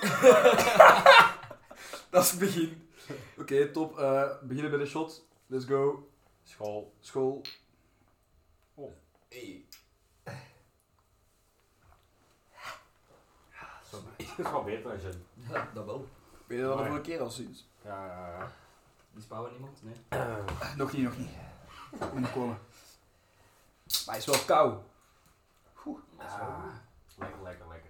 Dat is het begin. Oké, top. Eh, beginnen bij de shot. Let's go. School. School. Hey. Dat is wel beter dan gin. Ja, dat wel. Weet je dat Mooi. voor een keer al sinds? Ja, ja, ja. Die spouwen niemand? Nee. Nog niet, nog niet. Moet komen. Maar hij is wel koud. Ah, lekker, lekker, lekker.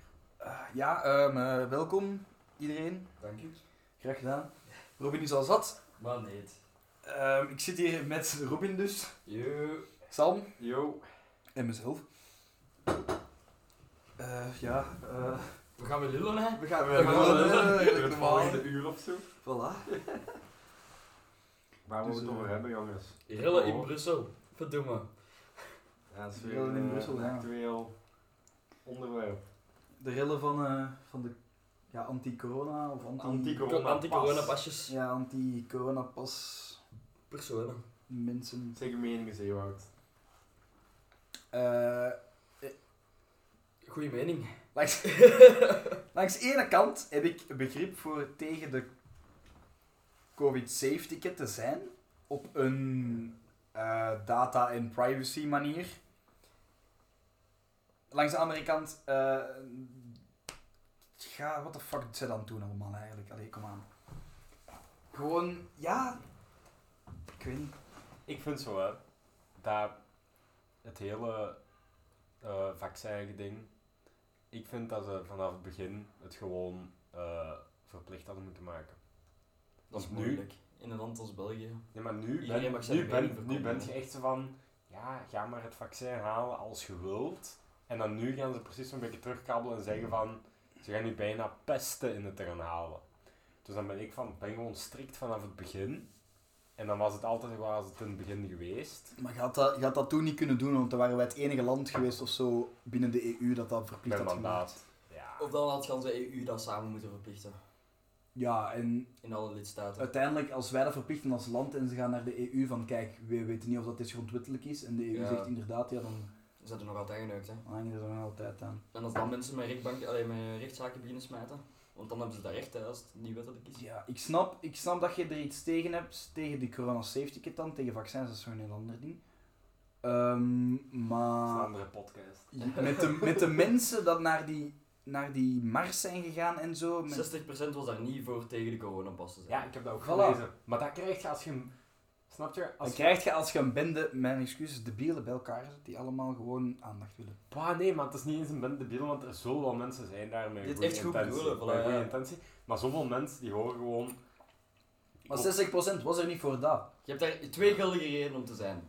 Ja, ehm, eh, welkom iedereen. Dank u. Graag gedaan. Robin is al zat. Maar nee. Ehm, ik zit hier met Robin dus. Yo. Sam. Yo. En mezelf. Eh, ja, eh, We gaan weer lullen, hè? we gaan We weer weer eh, lullen. redelijk Het normaal. volgende uur of zo. Voilà. Waar moeten we Dus, het over hebben, jongens? Rillen in Oh. Brussel. Verdomme. Ja, dat is weer Rillen in Brussel, een ja. actueel onderwerp. De rillen van, eh, van de ja, anti-corona of anti... Anti-corona. Anti-coronapasjes. ja, anti-corona pas Personen. mensen. Zeg je mening eens, Ewout. Eh, Goeie mening. langs, langs de ene kant heb ik begrip voor tegen de COVID-safe-ticket te zijn op een eh, data- en privacy manier. Langs de andere kant, eh ja, wat de fuck doet zij dan doen allemaal eigenlijk? Allee, kom aan. Gewoon, ja, ik weet niet. Ik vind zo, hè, dat het hele eh vaccin-ding, ik vind dat ze vanaf het begin het gewoon eh, verplicht hadden moeten maken. Dat is Want nu- moeilijk. In een land als België. Ja, maar nu, ben, nu, ben, nu bent je echt zo van, ja, ga maar het vaccin halen als je wilt. En dan nu gaan ze precies zo'n beetje terugkabbelen en zeggen van, ze gaan nu bijna pesten in het terrein halen. Dus dan ben ik van, ben gewoon strikt vanaf het begin. En dan was het altijd zoals het in het begin geweest. Maar je had, dat, je had dat toen niet kunnen doen, want dan waren wij het enige land geweest of zo binnen de EU dat dat verplicht Met had gemaakt. mandaat. Ja. Of dan had gans de EU dat samen moeten verplichten. Ja, en In alle lidstaten. uiteindelijk, als wij dat verplichten als land en ze gaan naar de EU van kijk, we weten niet of dat dit grondwettelijk is, en de EU Ja. zegt inderdaad, ja, dan Ze zijn er nog altijd geneukt, hè. hangen ze er nog altijd aan. En als dan mensen met, rechtbank, allee, met rechtszaken beginnen smijten, want dan hebben ze dat recht hè, als het niet wettelijk is. Ja, ik snap, ik snap dat je er iets tegen hebt, tegen die corona safety kit dan, tegen vaccins, dat is zo'n heel ander ding. Ehm, Dat is een maar andere podcast. met de, met de mensen dat naar die, naar die mars zijn gegaan en zo, met, 60% was daar niet voor tegen de coronapassen. Ja, ik heb dat ook Voilà. gelezen. Maar dat krijg je als je... Snap je? Als dan krijg je als je een bende, mijn excuses, debielen bij elkaar die allemaal gewoon aandacht willen. Bah, nee, maar het is niet eens een bende debiel, want er zullen wel mensen zijn daar met goede echt goed intentie. bedoelen, met goede intentie. Maar zoveel mensen die horen gewoon... Maar 60% was er niet voor dat. Je hebt daar twee geldige redenen om te zijn.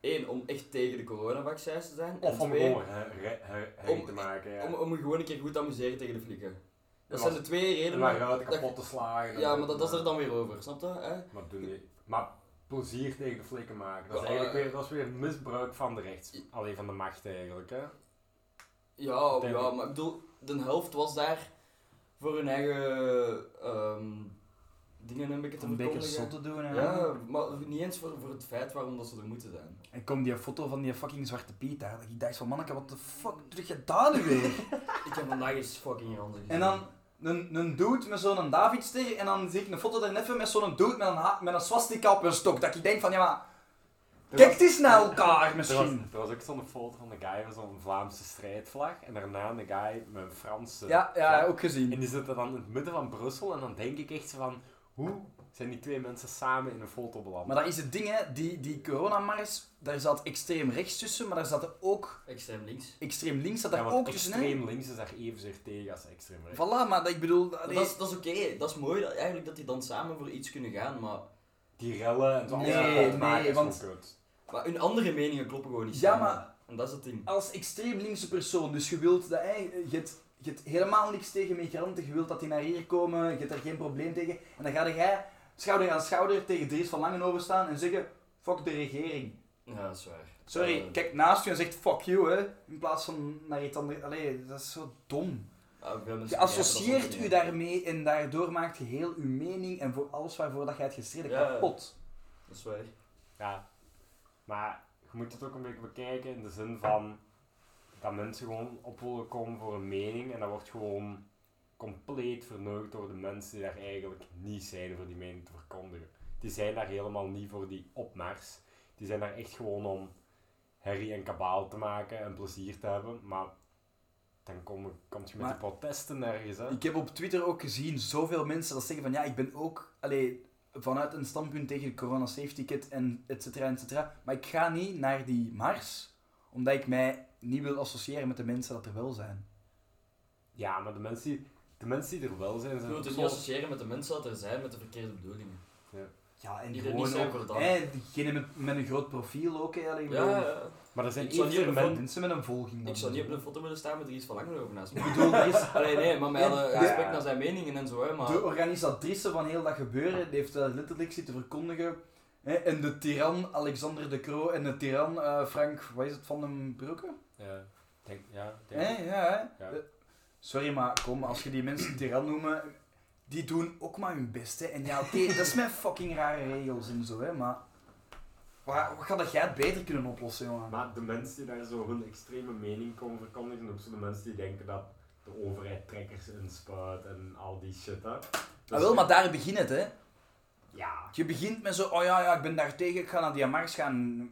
Eén, om echt tegen de coronavaccins te zijn. Of en om twee, gewoon her, her, her- herrie om- te maken, ja. om, om je gewoon een keer goed te amuseren tegen de flikken. Dat zijn de twee en redenen. maar ruiten dat- kapot te slagen. ja, maar dat, dat is er dan weer over, snap je? Hè? Maar doe niet. Maar plezier tegen de flikken maken. Dat is eigenlijk eh, weer, dat is weer misbruik van de rechts... Alleen van de macht eigenlijk, hè. Ja, Denk ja, maar ik bedoel, de helft was daar voor hun eigen ehm, dingen een beetje te Om een beetje te doen. Hè. Ja, maar niet eens voor, voor het feit waarom dat ze er moeten zijn. En kom die foto van die fucking zwarte Piet daar. Dat ik dacht van, manneke, wat de fuck doe je daar nu weer? Ik heb vandaag eens fucking gezien. en dan een, een dude met zo'n Davidster en dan zie ik een foto daar net met zo'n dude met een, ha- met een swastika op een stok. Dat ik denk van, ja maar, kijk eens naar elkaar Er was, misschien. er was ook zo'n foto van een guy met zo'n Vlaamse strijdvlag. En daarna een guy met een Franse Ja, ja, ook gezien. En die zitten dan in het midden van Brussel. En dan denk ik echt zo van... Hoe zijn die twee mensen samen in een foto beland? Maar dat is het ding, hè. Die, die coronamars, daar zat extreem rechts tussen, maar daar zat er ook Extreem links. extreem links zat daar ook tussen, hè. extreem links is daar evenzeer tegen als extreem rechts. Voilà, maar dat, ik bedoel... Maar Dat is, dat is oké, dat is mooi dat, eigenlijk dat die dan samen voor iets kunnen gaan, maar, Die rellen en zo Nee, maken nee, is want- maar hun andere meningen kloppen gewoon niet Ja, samen. maar En dat is het ding. als extreem linkse persoon, dus je wilt dat hij, je hebt, je hebt helemaal niks tegen migranten, je wilt dat die naar hier komen, je hebt er geen probleem tegen, en dan ga jij schouder aan schouder tegen Dries van Langenhoven staan en zeggen, fuck de regering. Ja, dat is waar. Sorry, Eh, kijk naast je en zegt fuck you, hè, in plaats van naar iets anders. Allee, dat is zo dom. Je associeert u daarmee en daardoor maakt je heel uw mening en voor alles waarvoor dat jij het gestreden Ja. kapot. Dat is waar. Ja. Maar je moet het ook een beetje bekijken in de zin van... Dat mensen gewoon op willen komen voor een mening. En dat wordt gewoon compleet verneukt door de mensen die daar eigenlijk niet zijn voor die mening te verkondigen. Die zijn daar helemaal niet voor die opmars. Die zijn daar echt gewoon om herrie en kabaal te maken en plezier te hebben. Maar dan kom, kom je met Maar- die protesten nergens. Hè? Ik heb op Twitter ook gezien zoveel mensen dat zeggen van ja, ik ben ook allee, vanuit een standpunt tegen de corona safety kit en et cetera, et cetera. Maar ik ga niet naar die mars, omdat ik mij niet wil associëren met de mensen dat er wel zijn. Ja, maar de mensen, die, de mensen die er wel zijn, Je zijn moet het zo- niet associëren met de mensen dat er zijn met de verkeerde bedoelingen. Ja, en Die er gewoon niet ook, hè, diegene met, met een groot profiel ook, hè. Ja, ja, ja. Maar er zijn evenveel Mensen met een volging. Ik zou niet op een foto willen staan met Dries van Langenhoven naast me. Ik bedoel, er is, Allee, nee, maar met alle Ja. respect naar zijn meningen en zo, hè, maar... De organisatrice van heel dat gebeuren die heeft dat letterlijk zitten verkondigen. Hè, en de tiran Alexander de Croo en de tiran eh, Frank, wat is het, Van den Broeke? Ja, denk, ja, denk Hè, ja, hè? Ja. Sorry, maar kom, als je die mensen tiran noemen, die doen ook maar hun best. Hè. En ja, oké, dat is met fucking rare regels en zo, hè, maar... Wat, wat gaat jij het beter kunnen oplossen, jongen? Maar de mensen die daar zo hun extreme mening komen verkondigen, ook zo de mensen die denken dat de overheid trekkers inspuit en al die shit. Hè. Ah, Dus wel, maar daar begint het, hè. Ja, Je begint met zo, oh ja, ja, ik ben daar tegen, ik ga naar die mars gaan.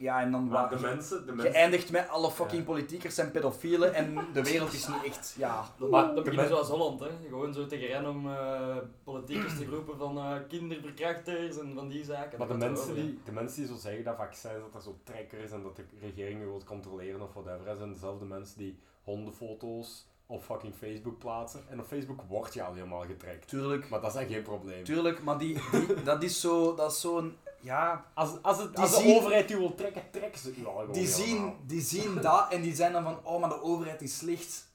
Ja, en dan... maar wa- de mensen... De Je mensen eindigt met alle fucking Ja. politiekers zijn pedofielen en de wereld is niet echt, ja... Dat, Maar dat de begint zoals Holland, hè. Gewoon zo tegen hen om eh politiekers te roepen van eh, kinderverkrachters en van die zaken. maar de Dat mensen, die, de mensen die zo zeggen dat vaccins, dat er zo trekkers en dat de regering je wilt controleren of whatever, hè, zijn dezelfde mensen die hondenfoto's op fucking Facebook plaatsen. En op Facebook word je al helemaal getrekt. Tuurlijk, Maar dat is echt geen probleem. tuurlijk, maar die, die, dat is zo, dat is zo'n, ja... Als, als, het, Die als de zien- overheid je wil trekken, trekken ze je al gewoon Die zien, die zien dat en die zijn dan van, oh, maar de overheid is slecht.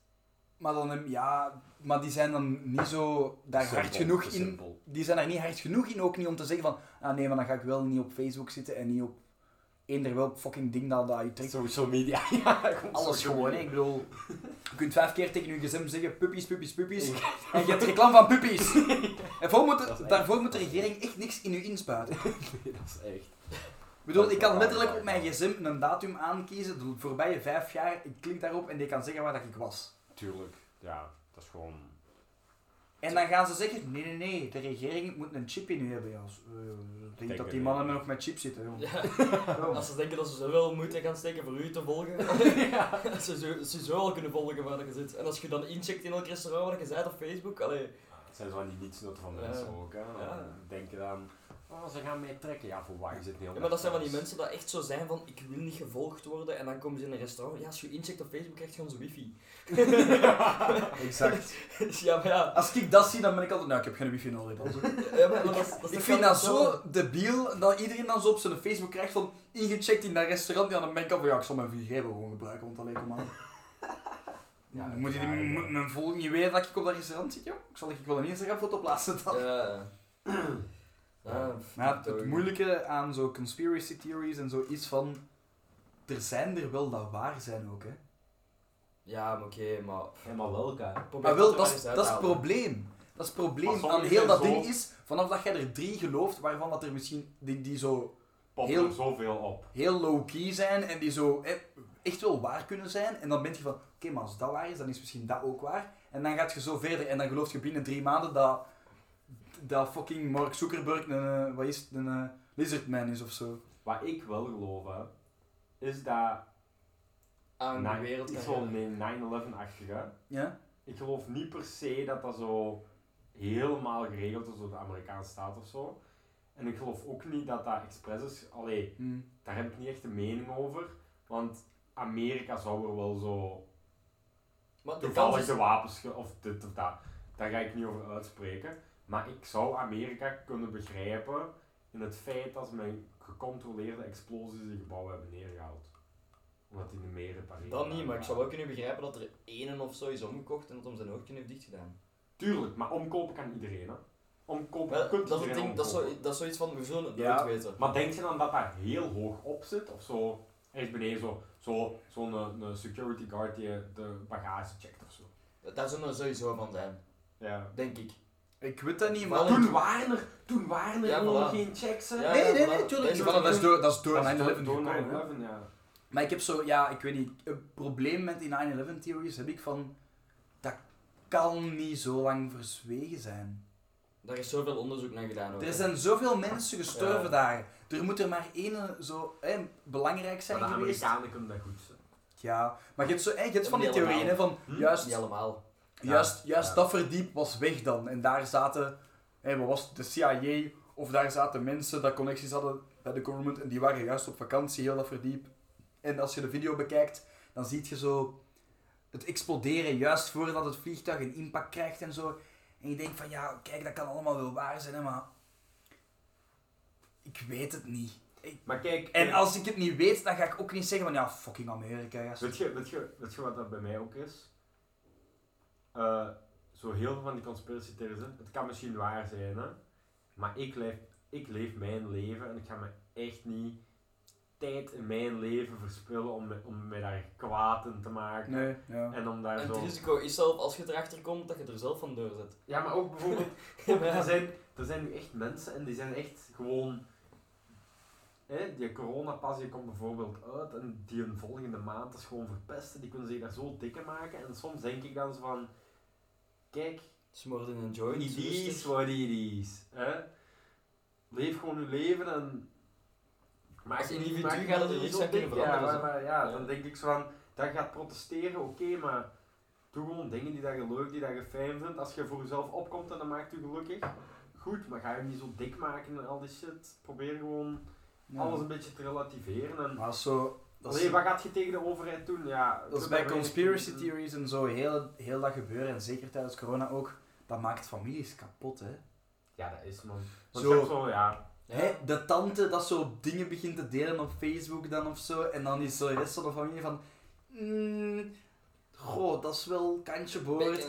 Maar dan, hem- ja, maar die zijn dan niet zo daar Simpel, hard genoeg in. simpel. Die zijn daar niet hard genoeg in, ook niet om te zeggen van, ah nee, maar dan ga ik wel niet op Facebook zitten en niet op eender welk fucking ding dat, dat je trekt. Social media, ja. Alles gewoon, hè. ik bedoel, je kunt vijf keer tegen je gezin zeggen puppies, puppies, puppies. En je hebt reclame van puppies. En voor moet daarvoor moet de regering echt niks in u inspuiten. Nee, dat is echt. Ik bedoel, ik kan letterlijk op mijn gsm een datum aankiezen, de voorbije vijf jaar, ik klik daarop en die kan zeggen waar dat ik was. Tuurlijk, ja, dat is gewoon. En dan gaan ze zeggen, nee, nee, nee, de regering moet een chip in u hebben. Ja, eh, ik denk Denk dat die mannen nog met chips zitten. joh. Ja, als ze denken dat ze zoveel moeite gaan steken voor u te volgen, dat ze zo, ze zo al kunnen volgen waar je zit. En als je dan incheckt in elk restaurant waar je bent op Facebook, allee, Het zijn zo van die nietsnutten van Ja. mensen ook, hè. Ja. denk je dan, oh, ze gaan mij trekken. Ja, voor waar je zit niet Ja, maar dat zijn van die mensen dat echt zo zijn van ik wil niet gevolgd worden en dan komen ze in een restaurant. Ja, als je incheckt op Facebook krijg je onze wifi. Exact. Dus ja, maar ja. Als ik dat zie, dan ben ik altijd, nou, ik heb geen wifi nodig. dan zo. ja maar, maar dat, is- dat is Ik vind wel dat zo- debiel dat iedereen dan zo op zijn Facebook krijgt van ingecheckt in dat restaurant. Ja, dan ben ik al van ja, ik zal mijn 4G wel gewoon gebruiken, want alleen kom aan. Ja, moet je die, ja, ja. moet mijn volging niet weten dat ik op dat restaurant zit, joh? Ik zal ik wel een Instagram foto plaatsen dan. Ja. Ja, Maar het moeilijke aan zo conspiracy theories en zo is van, er zijn er wel dat waar zijn ook, hè. Ja, maar oké, maar... Ja, maar welke? Maar wel, dat is, dat is het probleem. Dat is het probleem aan heel dat zo- ding is, vanaf dat jij er drie gelooft, waarvan dat er misschien, die, die zo Heel- zoveel op. heel low-key zijn en die zo eh, echt wel waar kunnen zijn. En dan ben je van, oké, maar als dat waar is, dan is misschien dat ook waar. En dan gaat je zo verder en dan geloof je binnen drie maanden dat, dat fucking Mark Zuckerberg een, eh, wat is een eh, lizardman is of zo. Wat ik wel geloof, hè, is dat... Aan de wereld iets kan van gaan. nee, 9-11-achtig, hè. Ja? Ik geloof niet per se dat dat zo helemaal geregeld is door de Amerikaanse staat of zo. En ik geloof ook niet dat dat expres is. Allee, Hm. daar heb ik niet echt een mening over. Want Amerika zou er wel zo Maar de toevallig is... de wapens, of dit of dat, daar ga ik niet over uitspreken. Maar ik zou Amerika kunnen begrijpen in het feit dat ze met gecontroleerde explosies die gebouwen hebben neergehaald. Omdat die niet meer repareren. Dat niet, maar ik zou wel kunnen begrijpen dat er één of zo is omgekocht en dat hem zijn oogje heeft dichtgedaan. Tuurlijk, maar omkopen kan iedereen, hè. Omkopen, kunt dat, iedereen ding, dat, zo, dat is zoiets van, we zullen het Ja. nooit weten. Maar denk je dan dat dat heel hoog op zit? Of zo, ergens beneden, zo, zo, zo'n een, een security guard die de bagage checkt of zo? Daar zullen er sowieso van zijn, Ja. denk ik. Ik weet dat niet, maar... Toen waren er, toen waren er Ja, nog voilà. geen checks, hè? Nee, nee, nee, tuurlijk. Niet. Dat is door, dat is door Dat is 9-11 door- door gekomen, hè. 9/11, ja. Maar ik heb zo, ja, ik weet niet, een probleem met die 9-11 theories heb ik van, dat kan niet zo lang verzwegen zijn. Daar is zoveel onderzoek naar gedaan. Ook, Er hè. zijn zoveel mensen gestorven Ja. daar. Er moet er maar één zo hè, belangrijk zijn Maar de geweest. Amerikanen kunnen dat goed. hè. Ja, maar je hebt, zo, hè, je hebt van die niet theorieën hè, van Hm? juist, Niet allemaal. Juist, juist ja. dat verdiep was weg dan. En daar zaten, hè, wat was het, de CIA of daar zaten mensen dat connecties hadden bij de government en die waren juist op vakantie, heel dat verdiep. En als je de video bekijkt, dan zie je zo het exploderen juist voordat het vliegtuig een impact krijgt en zo. En je denkt van ja, kijk, dat kan allemaal wel waar zijn, hè, maar ik weet het niet. Ik- Maar kijk, En als ik het niet weet, dan ga ik ook niet zeggen van ja, fucking Amerika. Weet je, weet, je, weet je wat dat bij mij ook is? Eh, zo heel veel van die conspiracy het kan misschien waar zijn, hè, maar ik leef, ik leef mijn leven en ik ga me echt niet tijd in mijn leven verspillen om me, om me daar kwaad in te maken. Nee, ja. En om daar En zo... het risico is zelf, als je erachter komt, dat je er zelf van doorzet. Ja, maar ook bijvoorbeeld, er, zijn, er zijn nu echt mensen en die zijn echt gewoon. Hè, die coronapas die komt bijvoorbeeld uit en die een volgende maand is gewoon verpesten. Die kunnen zich daar zo dikker maken. En soms denk ik dan zo van: kijk, Smoord in een joint. it is what it is. Hè? Leef gewoon je leven en. Maak Als je niet- individu gaat het niet er niks zo aan kunnen. Ja, maar, ja, Ja. dan denk ik zo van: dat gaat protesteren, oké, maar. Doe gewoon dingen die dat je leuk, die dat je fijn vindt. Als je voor jezelf opkomt en dat maakt je gelukkig, goed, maar ga je niet zo dik maken en al die shit. Probeer gewoon Ja. alles een beetje te relativeren. En, Maar zo... Is, Allee, wat gaat je tegen de overheid doen? Ja, dat is bij conspiracy theories en zo heel, heel dat gebeuren, en zeker tijdens corona ook, dat maakt families kapot, hè. Ja, dat is man. Want Zo. ja. Hè, de tante dat zo dingen begint te delen op Facebook dan of zo, en dan is zo de rest van de familie van... Mm, goh, dat is wel kantje boord.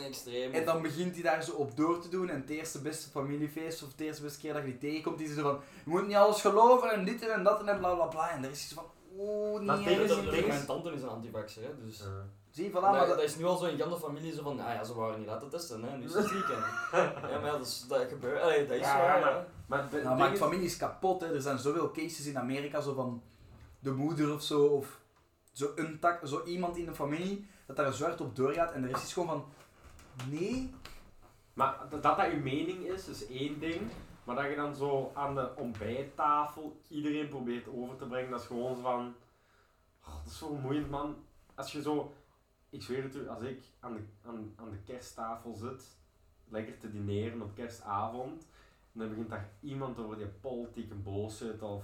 En dan begint hij daar zo op door te doen. En het eerste beste familiefeest of het eerste beste keer dat je die tegenkomt, is hij zo van: Je moet niet alles geloven en dit en dat en bla bla bla. En daar is zo van: Oeh, Maar nee. tegen echt." mijn tante is een antivaxer, hè, dus... Zie, voilà, dat, maar dat dat, is nu al zo in de familie zo van, ah ja, ze waren niet laten testen, hè, nu is het ziek. ja, maar ja, dat, is, dat gebeurt, allee, dat is Ja, zo, maar- maar het dat ding maakt is- families kapot. Hè. Er zijn zoveel cases in Amerika, zo van de moeder of zo, of zo, een tak, zo iemand in de familie, dat daar zwart op doorgaat. En de rest is gewoon van: Nee, Maar dat dat, dat uw mening is, is één ding. Maar dat je dan zo aan de ontbijttafel iedereen probeert over te brengen, dat is gewoon zo van... Oh, dat is zo vermoeiend, man. Als je zo... Ik zweer het u, als ik aan de, aan, aan de kersttafel zit, lekker te dineren op kerstavond, en dan begint daar iemand over die politieke bullshit of...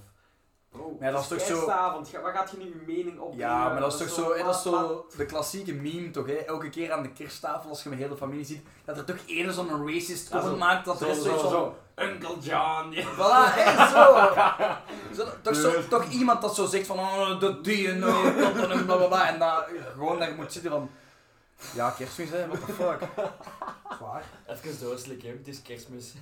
Bro, Maar dat het is toch zo- waar gaat je nu je mening op? Ja, maar dat is toch zo, hè, dat is zo de klassieke meme toch, hè? Elke keer aan de kersttafel, als je mijn hele familie ziet, dat er toch één zo'n racist Ja, comment zo- maakt, dat Zo, er is zo, zo, van... Uncle John. ja. Voilà, hè, zo. zo toch, zo, toch iemand dat zo zegt van, oh, de die en dat en bla bla bla, en dat gewoon daar moet zitten van... Ja, kerstmis, hè, what the fuck. Zwaar. Even doorslikken, het is kerstmis.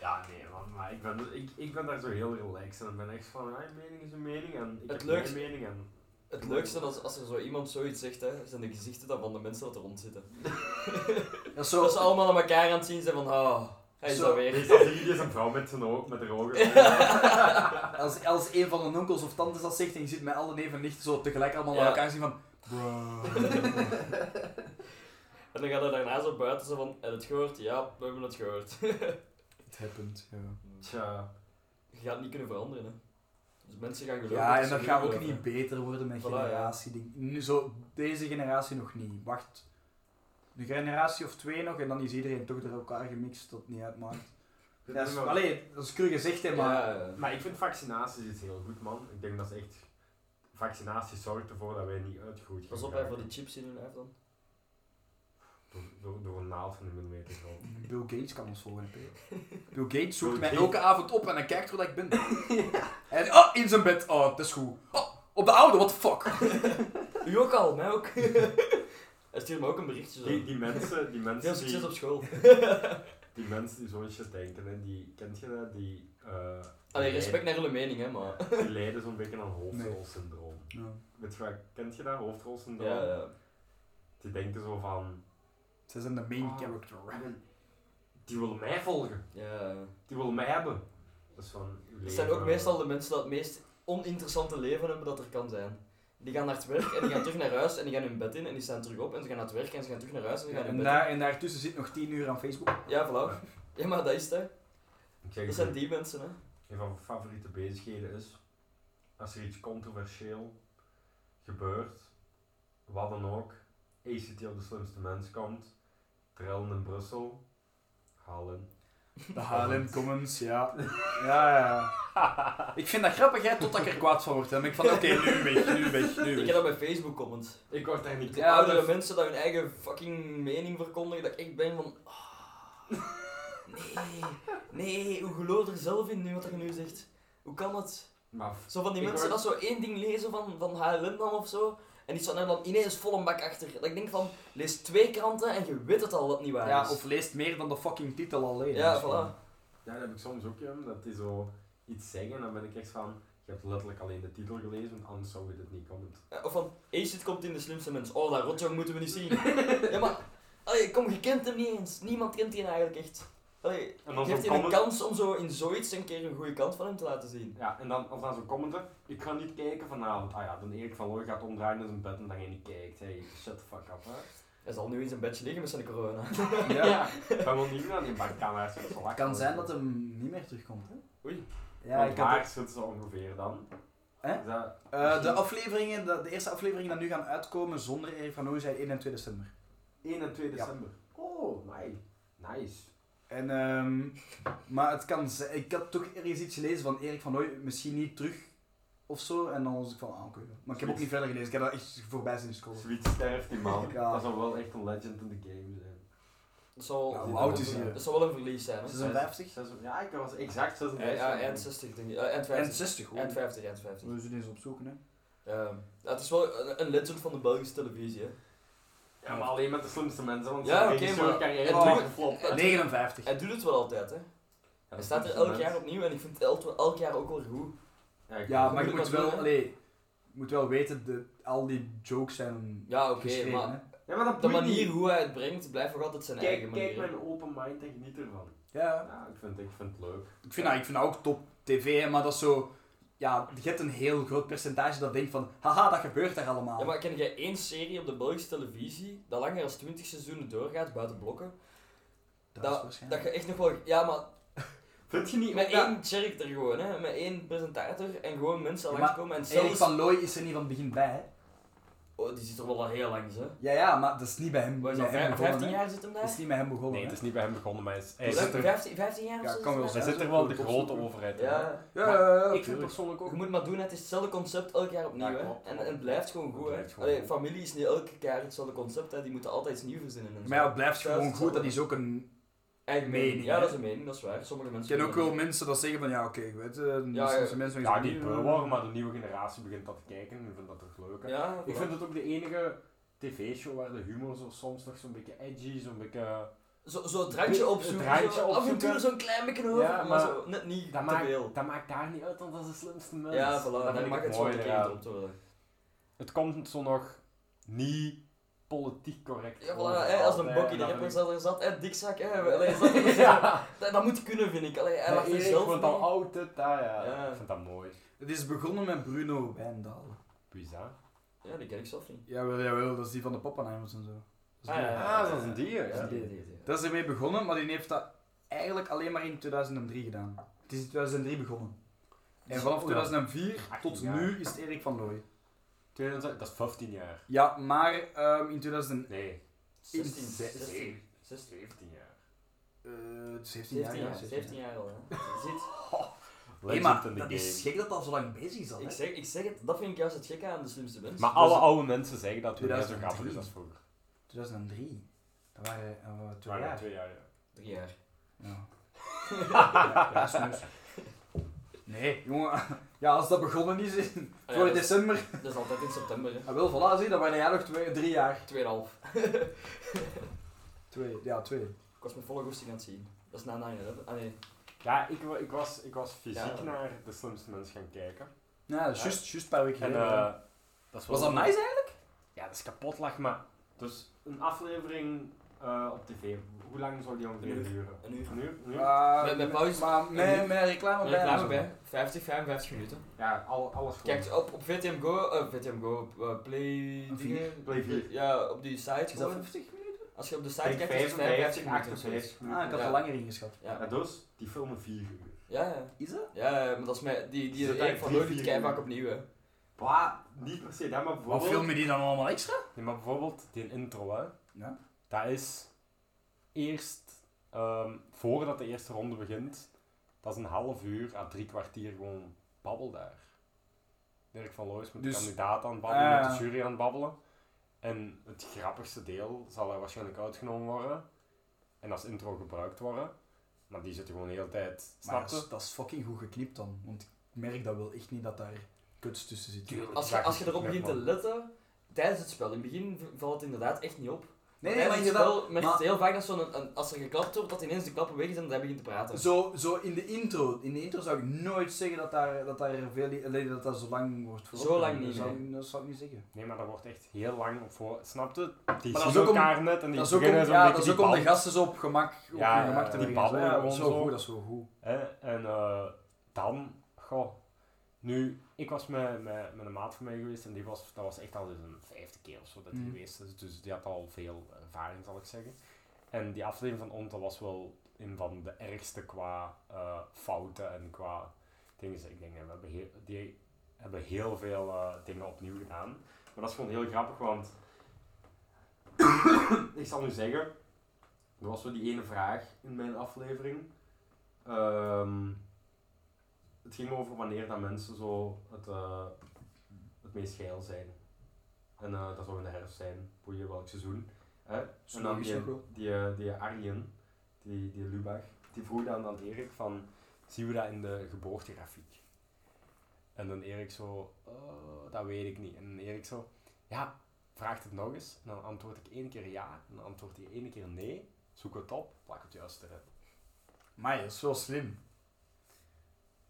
Ja, nee man, maar ik ben, ik, ik ben daar zo heel relaxed en ik ben echt van, je mening is een mening en ik Het heb leukste- mijn mening en... Het leukste als, als er zo iemand zoiets zegt, hè, zijn de gezichten dan van de mensen dat er rond zitten. Is zo, Dat ze allemaal aan elkaar aan het zien zijn van, oh, hij is Zo. dat weer. Meestal zie je een vrouw met zijn oog, met haar ogen. als, als een van de onkels of tantes dat zegt en je zit met alle neven en nichten zo tegelijk allemaal Ja. naar elkaar zien van... Bro. En dan gaat hij daarna zo buiten zo van, heb je het gehoord? Ja, we hebben het gehoord. It happened, ja. Tja. Je gaat het niet kunnen veranderen, hè. Dus mensen gaan geloven. Ja, en dat gaat ook niet beter worden met Voilà, generatie. Nu zo, deze generatie nog niet. Wacht. Een generatie of twee nog en dan is iedereen toch door elkaar gemixt tot niet uitmaakt. Dat is, allee, dat is cru gezegd, hè, maar... Ja, ja. Maar ik vind vaccinaties iets heel goed, man. Ik denk dat is echt... Vaccinatie zorgt ervoor dat wij niet uitgroeid Pas op hè, voor die chips in hun lijf dan. Door, door, door een naald van een millimeter groot. Bill Gates kan ons volgen. Bill Gates zoekt Bill mij Gates. elke avond op en hij kijkt waar ik ben. En, oh, in zijn bed. Oh, dat is goed. Oh, op de oude, what the fuck. U ook al, mij ook. Hij stuurt me ook een berichtje zo. Die, die mensen, die mensen succes die, op school. die mensen die zo'n shit denken, hè, die, kent je dat? Die, eh, Allee, respect naar jullie mening, hè, maar... lijden- Die lijden zo'n beetje aan hoofdrolsyndroom. Ja. Weet je wat, kent je dat, hoofdrolsyndroom? Ja, ja. Die denken zo van, Ze zijn de main Ah. character. die willen mij volgen, ja. die willen mij hebben. Dat is van, Het zijn ook meestal de mensen dat het meest oninteressante leven hebben dat er kan zijn. Die gaan naar het werk en die gaan terug naar huis en die gaan hun bed in en die staan terug op en ze gaan naar het werk en ze gaan terug naar huis en ze gaan hun En, bed daar, en daartussen zit nog 10 uur aan Facebook. in. Ja, voilà. Ja, maar dat is het, hè. Ik zeg Dat zijn die mensen, hè. Een van mijn favoriete bezigheden is, als er iets controversieel gebeurt, wat dan ook, ACT op de slimste mens komt, trillen in Brussel, halen. De HLM Commons, ja. Ja, ja. Ik vind dat grappig, hè, totdat ik er kwaad van word. Dan ben ik van, oké, nu weg, nu weg, nu Ik heb dat bij Facebook comments. Ik word daar niet Ja, oudere dat- mensen dat hun eigen fucking mening verkondigen, dat ik echt ben van... ah, nee, nee, hoe geloof er zelf in nu wat je nu zegt? Hoe kan het? Maar Zo van die mensen word- dat zo één ding lezen van, van HLM dan of zo, en die staan er dan ineens vol een bak achter. Dat ik denk van, lees twee kranten en je weet het al dat het niet waar Ja, is. of leest meer dan de fucking titel alleen. Ja, Dus, voilà. ja, dat heb ik soms ook, Jim, dat die zo iets zeggen en dan ben ik echt van, je hebt letterlijk alleen de titel gelezen, want anders zou je dit niet commenten. Ja, of van, Acid komt in de slimste mens. Oh, dat rotjong moeten we niet zien. ja, maar, allee, kom, je kent hem niet eens. Niemand kent die eigenlijk echt. Allee, En dan geef zo'n je een kans om zo in zoiets een keer een goede kant van hem te laten zien. Ja, en dan, als dan zo'n commenter, ik ga niet kijken vanavond. Ah ja, dan Erik van Looy gaat omdraaien in zijn bed en dan ga je niet kijkt. Hey, shut the fuck up, hè. Hij zal nu in zijn bedje liggen met zijn corona. Ja. dat wil niet aan die bankcamera's. Het kan zijn dat hem niet meer terugkomt, hè? Oei. Ja, Want ik had waar het- zitten ze ongeveer dan? Hè? Dat Eh, de afleveringen, de, de eerste afleveringen die nu gaan uitkomen zonder Erik van Ooy zijn 1 en 2 december. 1 en 2 Ja. december? Oh, nice. Nice. En, ehm, maar het kan zijn, ik had toch ergens iets gelezen van Erik van Ooy, misschien niet terug of zo. En dan was ik van, ah oké. Maar ik heb ook niet verder gelezen, ik heb dat echt voorbij zien scrollen. Zoiets sterft die man. Ja. Dat zou wel echt een legend in de game zijn. Dat zal, Nou, hoe oud is hij? dat zal wel een verlies zijn, hè? 56? Zes- Ja, ik was exact Ja, 56. ja, eind 60 denk ik. Eh, eind 50. En 60 hoor. Eind 50, eind 50. We zullen eens opzoeken, hè. Ja, ja, het is wel een, een legend van de Belgische televisie, hè. Ja, maar alleen met de slimste mensen, want Ja, zijn oké, regisseur maar- carrière Oh. is geflopt. hè. 59. Hij doet het wel altijd, hè. Ja, Hij staat er elk jaar opnieuw en ik vind het elk, elk jaar ook wel goed. Ja, ik Ja, maar je moet het wel, doen, hè. allee, je moet wel weten, de, al die jokes zijn Ja, oké, geschreven, maar hè. het. Ja, maar dat de manier niet. hoe hij het brengt blijft nog altijd zijn eigen manier. kijk een open mind en geniet ervan. Ja, Ja, ik vind, ik vind het leuk. ik vind, dat, ik vind dat ook top tv, hè, maar dat is zo... Ja, je hebt een heel groot percentage dat denkt van, haha, dat gebeurt daar allemaal. Ja, maar ken jij één serie op de Belgische televisie dat langer dan 20 seizoenen doorgaat, buiten blokken? dat, dat-. Dat je echt nog wel... Ja, maar Vind je niet? met Ja. één character gewoon, hè. Met één presentator en gewoon mensen Ja, langskomen en Erik zelfs... van Looy is er niet van het begin bij, hè. Oh, die zit er wel al heel lang, hè. Ja, ja, maar dat is niet bij hem, bij dat, hem vijf- begonnen, 15 hè. jaar zit hem daar? Dat is niet met hem begonnen, Nee, het is niet bij hem begonnen, maar hij, is, hij, Hoe zit er, 15, 15 jaar Ja, zo? kan wel hij zit er wel de grote overheid in. Ja. Ja, Maar ja, ja, ik vind persoonlijk ook... Je moet maar doen, het is hetzelfde concept elk jaar opnieuw, Ja, hè. klopt, En, en het blijft gewoon goed, hè. blijft gewoon Allee, goed. familie is niet elke keer hetzelfde concept, hè. Die moeten altijd iets nieuws verzinnen en zo. Maar ja, het blijft gewoon goed, dat is ook een... Eigen mening, mening. Ja, hè. dat is een mening, dat is waar. Sommige Ik mensen... ken ook wel mensen dat zeggen van, ja oké, ik weet, uh, Ja, ja. mensen Ja, die beu maar de nieuwe generatie begint dat te kijken en vindt dat toch leuk. Ja, Ik vind het ook de enige tv-show waar de humor zo soms nog zo'n beetje edgy, zo'n beetje... Zo, zo het randje Het opzoeken. zo, af en toe zo'n klein beetje over, Ja, maar, maar zo, net niet Dat te maakt, veel. dat maakt daar niet uit, want dat is de slimste mens. Ja, voilà, dat ik het zo mooi te eraan. op worden. Het komt zo nog niet politiek correct Ja, voilà, hè, als een bokkie dat rapper ik- zat er zat, hè, dikzak, hè. Allee, zat er, Ja, dat, dat moet kunnen, vind ik. Allee, hij zelf wordt mee. al oud, ja. Ja. Ik vind dat mooi. Het is begonnen met Bruno Wijndal. Wie is dat? Ja, die ken ik zelf niet. Jawel, jawel, dat is die van de Poppenheimers en zo. Dat is Ah, die. ja. Ah, dat is een dier, Ja, die, die, die. Dat is ermee begonnen, maar die heeft dat eigenlijk alleen maar in 2003 gedaan. Het is in 2003 begonnen. En vanaf Oh, 2004 18 tot nu is het Erik van Looy. 2000 Dat is 15 jaar. Ja, maar ehm, in 2000... Nee, 16, zes- 16, 16. 17 jaar. eh 17 jaar. 17 ja, jaar, 17 jaar al, hè. Je ziet, Hey, maar dat game. is gek dat dat zo lang bezig is al. ik zeg, ik zeg het, dat vind ik juist het gekke aan de slimste mensen. Maar Dus- alle oude mensen zeggen dat het niet zo 2003. grappig is als vroeger. 2003. Dat waren eh, twee Maar ja, jaar. twee jaar, ja. Drie jaar. Ja. ja, sneus. Nee, jongen. Ja, als dat begonnen is in, Ah, ja, voor dat, is, december. dat is altijd in september, hè. Ah, wel, voilà, zie, dan waren jij nog twee, drie jaar. Tweeënhalf. Twee, ja, twee. Ik was met volle goesting aan het zien. Dat is na 9-11. Ah nee. Ja, ik, ik, was, ik was fysiek Ja. naar de slimste mens gaan kijken. Ja, dat is juist, juist een paar weken En geleden. eh, ja. dat is wel Was dat nice eigenlijk? Ja, dat is kapot lach, maar... Dus een aflevering eh, op tv? Hoe lang zou die ongeveer Een uur. duren? Een uur. Een uur? Een uur? Ah, Met- met pauze- Maar met, met reclame bij. en Reclame zo. bij. 50, 55 minuten. Ja, al, alles gewoon. Kijk, op, op VTM Go, eh, VTM Go, op eh, Play... Dingen? Play vier. Ja, op die site Is dat gewoon. 50 minuten? Als je op de site kijkt, is het 55 55, minuten. zoiets. 58 Ah, ik had Ja. er langer ingeschat. Ja. Ja, dus, die filmen 4 uur. Ja, ja. Is dat? Ja, ja, maar dat is mij, die, die daar van kei uur? vaak opnieuw, hè. Bah, niet per se, dat, maar Wat bijvoorbeeld... film je die dan allemaal extra? Nee, maar bijvoorbeeld die intro, hè. Ja. Dat is eerst, ehm, voordat de eerste ronde begint, dat is een half uur à drie kwartier gewoon babbel daar. Dirk van Loois met Dus- de kandidaat aan het babbelen, Ah, met de jury aan het babbelen. En het grappigste deel zal er waarschijnlijk uitgenomen worden. En als intro gebruikt worden. Maar die zitten gewoon de hele tijd, Maar snap dat je? is, dat is fucking goed geknipt dan. Want ik merk dat wel echt niet dat daar kuts tussen zit. Tuurlijk. Als je, als je erop begint te letten, tijdens het spel, in het begin valt het inderdaad echt niet op. Nee, nee, maar inderdaad. je maar- heel vaak dat zo'n, een, als er geklapt wordt, dat ineens de klappen weg is en dat hij begint te praten. Zo, zo in de intro. In de intro zou ik nooit zeggen dat daar, dat daar veel, alleen dat dat zo lang wordt voor Zo lang niet, Dat zou, dat zou ik niet zeggen. Nee, maar dat wordt echt heel lang voor. Snap je? Die Maar dat zien is ook om- elkaar net en die Dat ook om, beginnen zo'n ja, beetje dat is die ook om de gasten zo op gemak, op Ja, hun gemak te die babbelen Ja, gewoon zo zo. goed, dat is zo goed. Hè? En eh, dan, goh, nu, ik was met, met, met een maat van mij geweest en die was, dat was echt al eens een vijfde keer of zo dat hij Mm. geweest is. Dus die had al veel ervaring, zal ik zeggen. En die aflevering van Onta was wel een van de ergste qua eh, fouten en qua dingen. Ik denk, dat we hebben heel, die hebben heel veel eh, dingen opnieuw gedaan. Maar dat is gewoon heel grappig, want ik zal nu zeggen, er was zo die ene vraag in mijn aflevering. Ehm, het ging over wanneer dat mensen zo het, eh, het meest geil zijn. En eh, dat zou in de herfst zijn, boeien welk seizoen. Hè? Zo En dan die, die, eh, die Arjen, die, die Lubach, die vroeg dan aan Erik van, zien we dat in de geboortegrafiek? En dan Erik zo, "Eh, dat weet ik niet. En dan Erik zo, ja, vraagt het nog eens. En dan antwoord ik één keer ja, en dan antwoord hij één keer nee. Zoek het op, plak het juist erin. Maar dat is wel slim.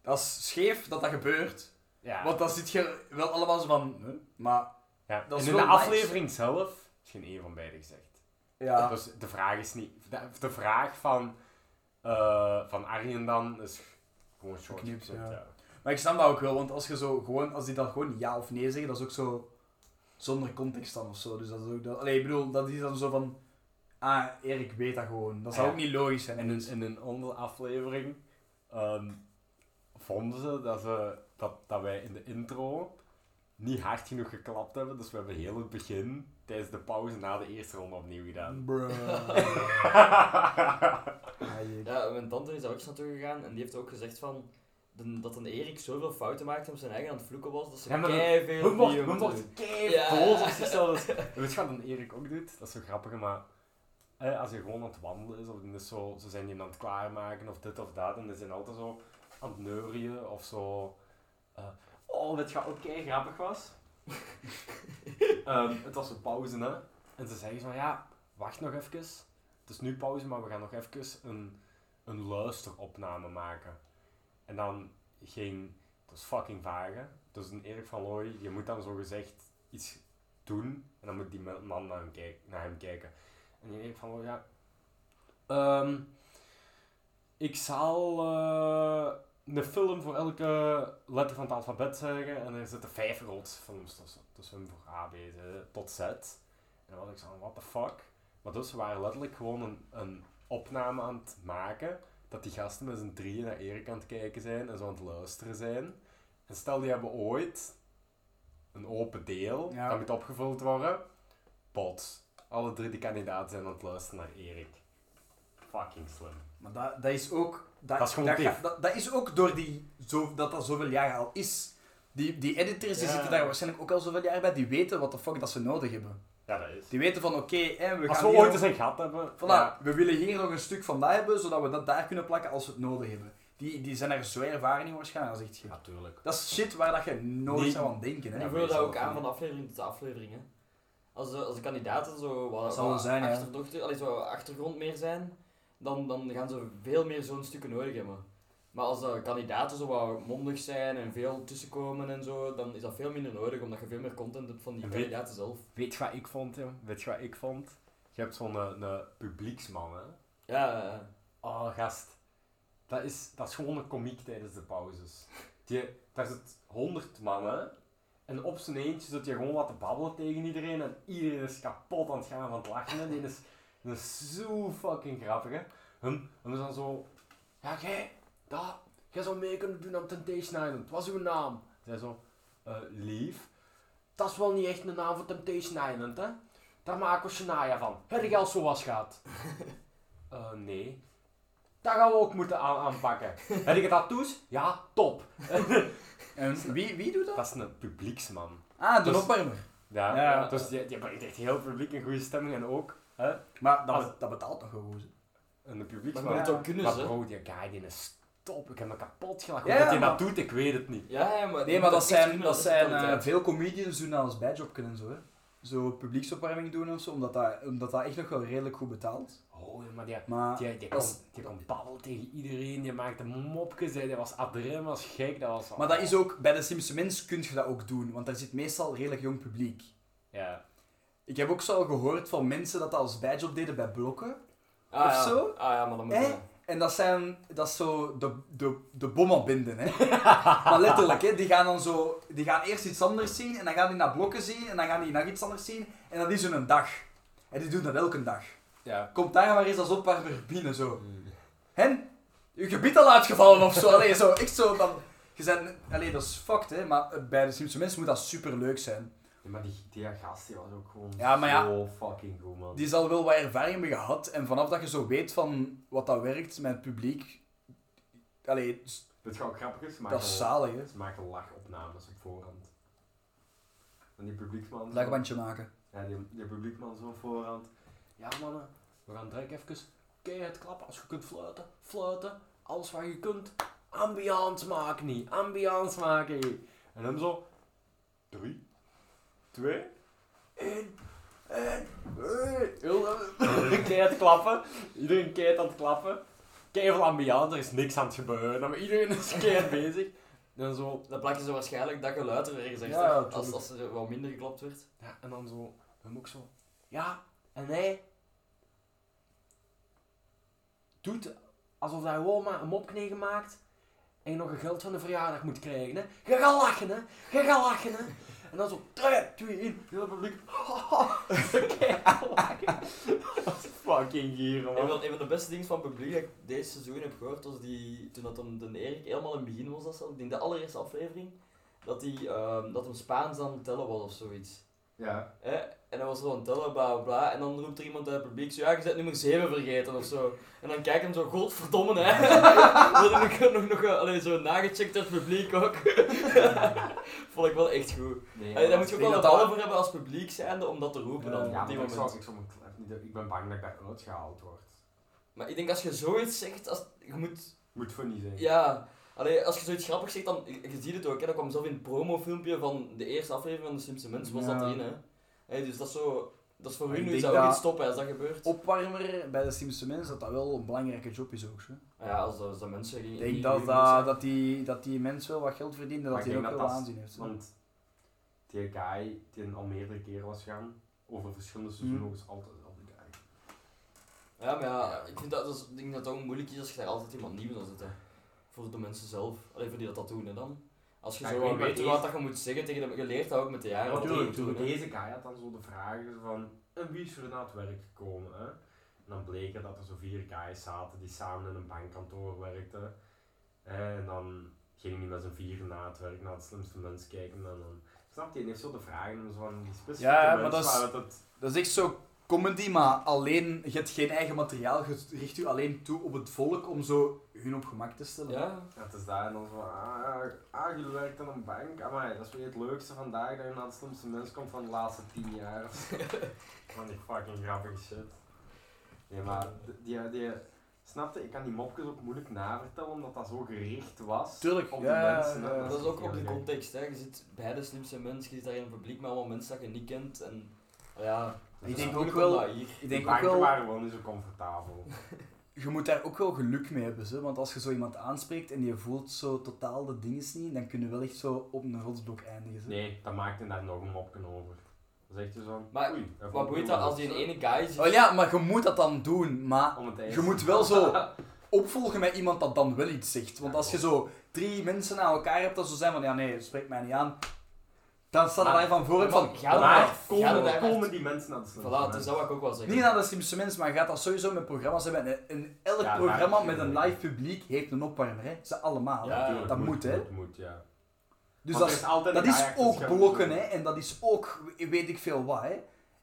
Dat is scheef dat dat gebeurt. Ja, Want dan zit je wel allemaal zo van... huh? Maar ja. dat is en in de nice. aflevering zelf is geen één van beiden gezegd. ja, Dus de vraag is niet... De, de vraag van, eh, van Arjen dan is gewoon short gezet, ja. ja. maar ik snap dat ook wel. Want als, je zo gewoon, als die dan gewoon ja of nee zeggen, dat is ook zo... Zonder context dan of zo. Dus dat is ook... Dat, allee, ik bedoel, dat is dan zo van... Ah, Erik weet dat gewoon. Dat zou Ja. ook niet logisch zijn. En in, in een andere aflevering ehm, vonden ze dat, ze dat, dat wij in de intro niet hard genoeg geklapt hebben. Dus we hebben heel het begin tijdens de pauze na de eerste ronde opnieuw gedaan. Ja, mijn tante is daar ook eens naartoe gegaan en die heeft ook gezegd van... de- dat een Erik zoveel fouten maakte op zijn eigen aan het vloeken was, dat ze Ja, kei veel We wordt, Ja. boos op zichzelf. Dus, weet je wat een Erik ook doet? Dat is zo grappig, maar eh, als je gewoon aan het wandelen is, of is zo, ze zijn je aan het klaarmaken, of dit of dat, en ze zijn altijd zo aan het neurien, of zo... eh, oh, je wat ook kei grappig was? Ehm, het was een pauze, hè. En ze zeggen van, ja, wacht nog even. Het is nu pauze, maar we gaan nog even een, een luisteropname maken. En dan ging... Het was fucking vaag, hè. Dus een Erik van Looy, je moet dan zo gezegd iets doen. En dan moet die man naar hem, kijk, naar hem kijken. En die Erik van Looy, ja... ehm, ik zal eh, een film voor elke letter van het alfabet zeggen. En er zitten vijf roodfilms tussen. Dus voor A, B, C, tot Z. En dan was ik zo van, what the fuck? Maar dus, we waren letterlijk gewoon een, een opname aan het maken. Dat die gasten met z'n drieën naar Erik aan het kijken zijn en zo aan het luisteren zijn. En stel, die hebben ooit een open deel, Ja. dat moet opgevuld worden. Pot. Alle drie die kandidaten zijn aan het luisteren naar Erik. Fucking slim. Maar dat, dat is ook... Dat, Dat is gewoon dat, dat, dat is ook door die... Zo, dat dat zoveel jaar al is. Die, die editors die Ja. zitten daar waarschijnlijk ook al zoveel jaar bij. Die weten wat de fuck dat ze nodig hebben. Ja, dat is. Die weten van, oké, hè, we Als gaan we hier ooit eens een gat hebben. Voilà, ja. we willen hier nog een stuk van dat hebben, zodat we dat daar kunnen plakken als we het nodig hebben. Die, die zijn er zo ervaren in waarschijnlijk als echt shit. Natuurlijk. Dat is shit waar dat je nooit Nee. zou aan denken. En Hè. die vullen dat ook aan van aflevering tot aflevering. Hè. Als, de, als de kandidaten zo wat, wat zijn, ja. achterdochter, allee, zo wat achtergrond meer zijn, dan, dan gaan ze veel meer zo'n stukken nodig hebben. Maar als de kandidaten zo wat mondig zijn en veel tussenkomen en zo, dan is dat veel minder nodig, omdat je veel meer content hebt van die weet- kandidaten zelf. Weet je wat ik vond, joh? Weet je wat ik vond? je hebt zo'n een, een publieksman, hè. Ja, ja, ja. Oh, gast. Dat is, dat is gewoon een komiek tijdens de pauzes. Die, daar zit honderd mannen en op zijn eentje zit je gewoon wat te babbelen tegen iedereen en iedereen is kapot aan het gaan van het lachen. En die is, die is zo fucking grappig, hè. Hun is dan zo... Ja, jij, dat, jij zou mee kunnen doen aan Temptation Island. Wat is uw naam? Zij zo... eh lief. Dat is wel niet echt een naam voor Temptation Island, hè. Daar maken we Shania van. Heb je al zo was gehad? Eh, nee. Dat gaan we ook moeten aan aanpakken. Heb je tattoos? Ja, top. En wie, wie doet dat? Dat is een publieksman. Ah, de Dus- opwarmer. Ja, Ja. dus die, die brengt echt heel publiek in goede stemming en ook hè, Maar dat, Als- be- dat betaalt toch gewoon goed? een Maar publieksman. je moet Ja. het ook kunnen, Maar ze. bro, die guy die is top. Ik heb me kapot gelachen. Ja, Hoe dat hij maar- dat doet, ik weet het niet. Ja, ja, maar... Nee, maar dat zijn, kunnen, dat zijn eh, veel comedians doen dat als badjob en zo. Hè. Zo publieksopwarming doen of zo, omdat dat, omdat dat echt nog wel redelijk goed betaalt. Oh, maar die, Maar die, die, dat kon, is- die kon babbelen tegen iedereen. Die maakte mopjes. hè, Die was adrem, was gek. Dat was, Maar dat is ook, bij de Simpsons Mens kun je dat ook doen, want daar zit meestal redelijk jong publiek. Ja. Ik heb ook zo al gehoord van mensen dat dat als badjob deden bij blokken. Ah, of ja. zo? Ah ja, maar dan moet je... En dat zijn, dat is zo de, de, de bommenbinden, hè. maar letterlijk, hè. Die gaan dan zo, die gaan eerst iets anders zien, en dan gaan die naar blokken zien, en dan gaan die nog iets anders zien, en dat is hun dag. En die doen dat elke dag. Ja. Komt daar maar eens als opwarmer binnen, zo. Hen, uw gebied al uitgevallen of zo. Allee, zo, echt zo van... Je bent, allee, dat is fucked, hè. Maar bij de Simpsons mensen moet dat super leuk zijn. Ja, maar die, die gast die was ook gewoon Ja, maar ja. zo fucking goed, man. Die zal wel wat ervaring hebben gehad. En vanaf dat je zo weet van wat dat werkt met het publiek... Allee, Weet je wat grappig is? Dat is zalig, hè. Ze maken lachopnames op voorhand. En die publieksman... zo- Lachbandje maken. Ja, die, die publiekman zo op voorhand. Ja mannen, we gaan direct even keihard klappen. Als je kunt fluiten, fluiten. Alles wat je kunt. Ambiance maken niet. Ambiance maken. En hem zo... Drie. Twee. één. Heel keihard klappen. Iedereen keihard aan het klappen. Keihard ambiance, er is niks aan het gebeuren. Maar iedereen is keihard bezig. En zo... Dan plak je zo waarschijnlijk dat geluid er ergens achter, Ja, ja, als, als er wat minder geklapt werd. Ja, en dan zo, hem ook zo. Ja, en hij doet alsof hij gewoon maar een mopknegen maakt en je nog een geld van de verjaardag moet krijgen. Hè. Je gaat lachen, hè. Je gaat lachen, hè. En dan zo, 3, 2, 1, heel het publiek. Fucking gier, Een man. van, een van de beste dingen van publiek dat ik deze seizoen heb gehoord, was die, toen dat hem, de Erik helemaal in het begin was, dat zelf, ik denk de allereerste aflevering, dat hij ehm, dat hem Spaans aan het tellen was of zoiets. Ja. Hè? En dan was er zo aan het tellen, bla bla bla, en dan roept er iemand uit het publiek zo, ja, je bent nummer 7 vergeten of zo. En dan kijkt hem zo, godverdomme hè. We hadden nog, nog, nog allee, zo nagecheckt uit het publiek ook. Vond ik wel echt goed. Nee, daar moet je ook wel de dat dat- ballen voor hebben als publiek zijnde om dat te roepen dan, Ja, op die ik, moment. ik, ik ben bang dat ik daar uitgehaald word. Maar ik denk als je zoiets zegt, als, je moet Moet funny zijn. Ja, allee, als je zoiets grappigs zegt, dan, je, je ziet het ook, hè, dat kwam zelf in het promofilmpje van de eerste aflevering van de Simpsons Mens, was Ja. dat erin, hè. Hey, dus dat is zo, dat is voor hun nu zou ook iets stoppen als dat gebeurt. Opwarmer bij de Simpsons Mens, dat dat wel een belangrijke job is ook, hè. Ja, als dat, als dat mensen Ik denk dat, dat, mensen- dat, die, dat die mens wel wat geld verdient en Maar dat hij ook wel aanzien heeft. Want die guy die al meerdere keren was gaan, over verschillende seizoenen, Hmm. is altijd dezelfde guy. Ja, maar ja, ik vind dat, dat is, ik denk dat het ook moeilijk is als je daar altijd iemand nieuw zet, hè. Voor de mensen zelf, alleen voor die dat, dat doen, hè, dan. Als je Ja, zo wel weet deze- wat dat je moet zeggen tegen de, je leert dat ook met de jaren. Natuurlijk. hè. Deze guy had dan zo de vragen van, en wie is er naar het werk gekomen? Hè? En dan bleek er dat er zo vier guys zaten die samen in een bankkantoor werkten. En dan ging hij met z'n vier na het werk naar het slimste mens kijken. En dan, snap je, en heeft zo de vragen en zo van die specifieke Ja, maar mensen dat is- Dat is echt zo comedy, maar alleen, je hebt geen eigen materiaal, je richt je alleen toe op het volk om zo hun op gemak te stellen. Ja, Ja, het is daar en dan zo, ah, ah jullie werkt aan een bank. Amai, dat is weer het leukste vandaag dat je naar het slimste mens komt van de laatste tien jaar. van die fucking grappige shit. Nee, maar die, die, die snapte, ik kan die mopjes ook moeilijk navertellen omdat dat zo gericht was Tuurlijk, op de ja, mensen. ja. dat is ook op de context, hè. Je zit bij de slimste mensen, je zit daar in het publiek met allemaal mensen dat je niet kent. En ja, Dat Ik is denk zo- ook wel- dat hier. Ik denk ook wel, waren wel niet zo comfortabel. je moet daar ook wel geluk mee hebben, hè? want als je zo iemand aanspreekt en je voelt zo totaal de dingen niet, dan kun je wel echt zo op een rotsblok eindigen. Nee, dat maakte daar nog een mopje over. Dan zeg je zo Maar oei. Wat boeit dat als die ene guy zit? Oh ja, maar je moet dat dan doen, maar je moet wel zo opvolgen met iemand dat dan wel iets zegt. Want Ja, als je zo drie mensen aan elkaar hebt dat zo zijn van ja nee, spreek mij niet aan. Dan staat er van voor van, Maar komen, daar komen die mensen Voilà, het is mensen? dat wat ik ook wel zeggen. niet naar de slimste mensen, maar gaat dat sowieso met programma's hebben. En, en elk Ja, programma met een live publiek heeft een opwarmer, hè. Ze allemaal. Ja, dat moet, hè. Moet, moet, ja. Dus Want dat is, is altijd dat is ook blokken, hè. En dat is ook, weet ik veel wat, hè.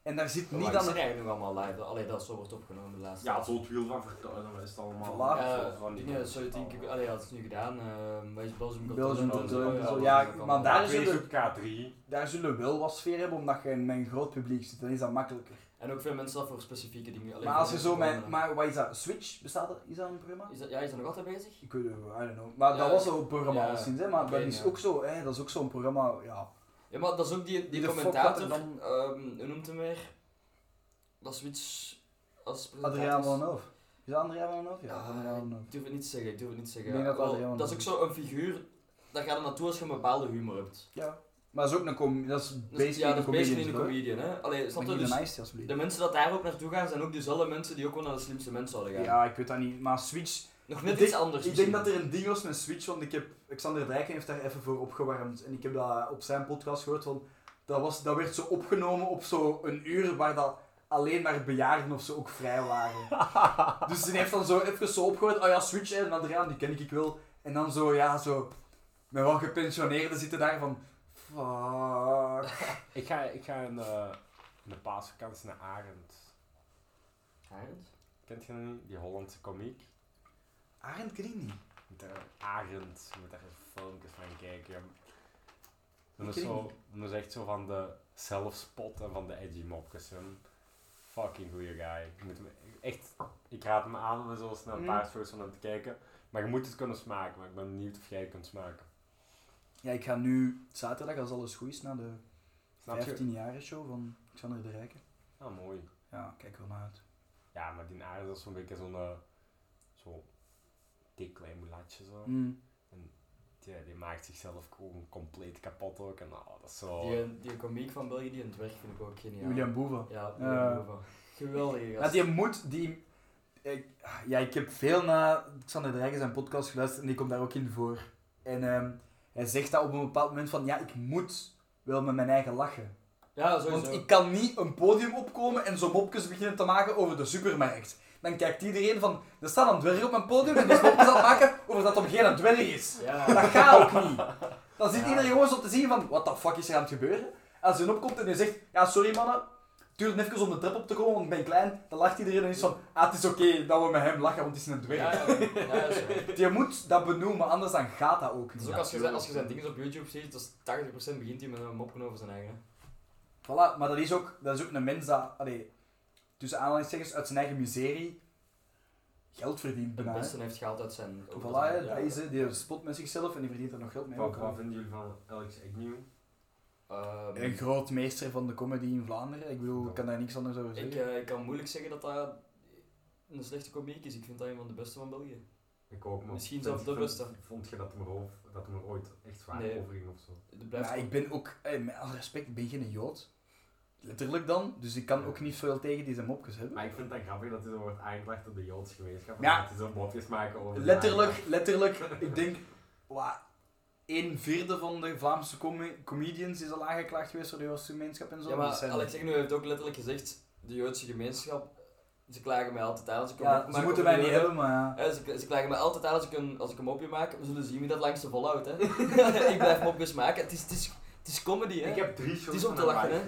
En daar zit Niet aan de... eigenlijk nog allemaal live. Allee, dat zo wordt opgenomen de laatste Ja, zo het wiel van vertellen, dat is het allemaal. Voilà. Ja, van die nee, dingen. zo denk ik, allee, ja, dat is nu gedaan. eh wat is Belgium Got Belgium zo, ja, ook maar daar zullen- is op K3. Daar zullen we wel wat sfeer hebben, omdat je met een groot publiek zit. Dan is dat makkelijker. En ook veel mensen dat voor specifieke dingen. Allee, Maar als je zo met... Maar wat is dat? Switch? Bestaat dat? Is dat een programma? Is dat, ja, is dat nog altijd bezig? Ik weet het niet, I don't know. Maar dat Ja, was een programma ja, sinds, hè. Maar dat is ook zo, hè. Dat is ook zo'n programma, ja. Ja, maar dat is ook die, die de commentator, dan- ehm, hoe noemt hem weer? Dat switch als presentator. Adriaan Villeneuve. Is dat Adriaan Villeneuve? Ja, Ja, Adriaan. Ik durf het niet te zeggen, ik durf het niet te zeggen. Ik denk dat Adriaan dat is ook zo een figuur, daar gaat er naartoe als je een bepaalde humor hebt. Ja. Maar dat is ook een com dat is basically ja, dat een is comedian. een comedian, hè. Allee, snap je? Dus een nice, alsjeblieft. de mensen dat daar ook naartoe gaan, zijn ook dezelfde mensen die ook wel naar de slimste mensen zouden gaan. Ja, ik weet dat niet. Maar Switch... Nog net iets anders Ik denk dat er een ding was met Switch, want ik heb... Xander Dijken heeft daar even voor opgewarmd. En ik heb dat op zijn podcast gehoord, van... Dat, was, dat werd zo opgenomen op zo een uur waar dat alleen maar bejaarden of zo ook vrij waren. dus die heeft dan zo even zo opgehoord. Oh ja, Switch en Adriaan, die ken ik wel. En dan zo, ja, zo... Met wat gepensioneerden zitten daar van... Fuck. Ik ga, ik ga in, de, in de paasvakantie naar Arend. Arend? Kent je dat niet? Die Hollandse komiek. Arend ken ik niet. Daar- Arend, je moet daar filmpjes van kijken. Dat is, ken zo, dat is echt zo van de self-spot en van de edgy mopjes. Fucking goeie guy. Je moet echt, ik raad hem aan om zo snel een Mm. paar shows van hem te kijken. Maar je moet het kunnen smaken, maar ik ben benieuwd of jij het kunt smaken. Ja, ik ga nu zaterdag, als alles goed is, naar de Snap je? 15 jaren show van Xander de Rijken. Ah, mooi. Ja, kijk er wel naar uit. Ja, maar die Arend is zo'n beetje zo'n eh, zo dik klein mulatje zo. Mm. Die, die maakt zichzelf gewoon compleet kapot ook. En oh, dat is zo... Die, die komiek van België, die in het werk vind ik ook geniaal. William Boeven. Ja. William Boeven. Geweldige Ja, gast. die moet, die... ik- ja, ik heb veel naar Xander de Rijken zijn podcast geluisterd en die komt daar ook in voor. En ehm, hij zegt dat op een bepaald moment van, ja, ik moet wel met mijn eigen lachen. Ja, sowieso. Want ik kan niet een podium opkomen en zo mopjes beginnen te maken over de supermarkt. Dan kijkt iedereen van, er staat een dwerg op mijn podium en die is aan het maken over dat er geen dwerg is. Ja. Dat gaat ook niet. Dan zit Ja. iedereen gewoon zo te zien van, wat de fuck is er aan het gebeuren? Als hij opkomt en hij zegt, ja sorry mannen, het duurt even om de trap op te komen, want ik ben klein. Dan lacht iedereen en is van, ah het is oké dat we met hem lachen, want het is een dwerg. Ja. Je moet dat benoemen, anders dan gaat dat ook Dus niet. ook als je, zijn, als je zijn dingen op YouTube ziet, dat is 80% begint hij met een mopje over zijn eigen. Voilà, maar dat is ook, dat is ook een mens dat, allee, tussen aanhalingstekens, uit zijn eigen miserie geld verdient De bijna. hè. beste heeft geld uit zijn... Voilà, ja. dat is hè, die spot met zichzelf en die verdient er nog geld mee. Wat, ook, hè. wat vinden jullie van Alex Agnew? Ehm, Een groot meester van de comedy in Vlaanderen. Ik bedoel, ik kan daar niks anders over ik, zeggen. eh, ik kan moeilijk zeggen dat dat een slechte komiek is. Ik vind dat een van de beste van België. Ik ook, maar Misschien zelfs de beste. Vond je dat hem, er ooit- dat hem er ooit echt zwaar Nee. over ging of zo? Ja, ik ben ook, eh, met alle respect, ik ben geen Jood. Letterlijk dan, dus ik kan ook niet veel tegen die zijn mopjes hebben. Maar ik vind het grappig dat hij zo wordt aangeklaagd op de Joodse gemeenschap. en Ja. Dat hij zo mopjes maken over... Letterlijk, letterlijk, ik denk, wa, een vierde van de Vlaamse come- comedians is al aangeklaagd geweest voor de Joodse gemeenschap en zo. Ja, maar zijn- Alex Agnew heeft ook letterlijk gezegd, de Joodse gemeenschap, ze klagen mij altijd aan als ik ja, ze moeten mij niet hebben, maar ja. Ja, ze, ze klagen mij altijd aan als ik een, als ik een mopje maak. We zullen zien wie dat langste volhoudt, hè. ik blijf mopjes maken. Het is, het is, het is comedy, hè. Ik heb drie shows is om te lachen, hè.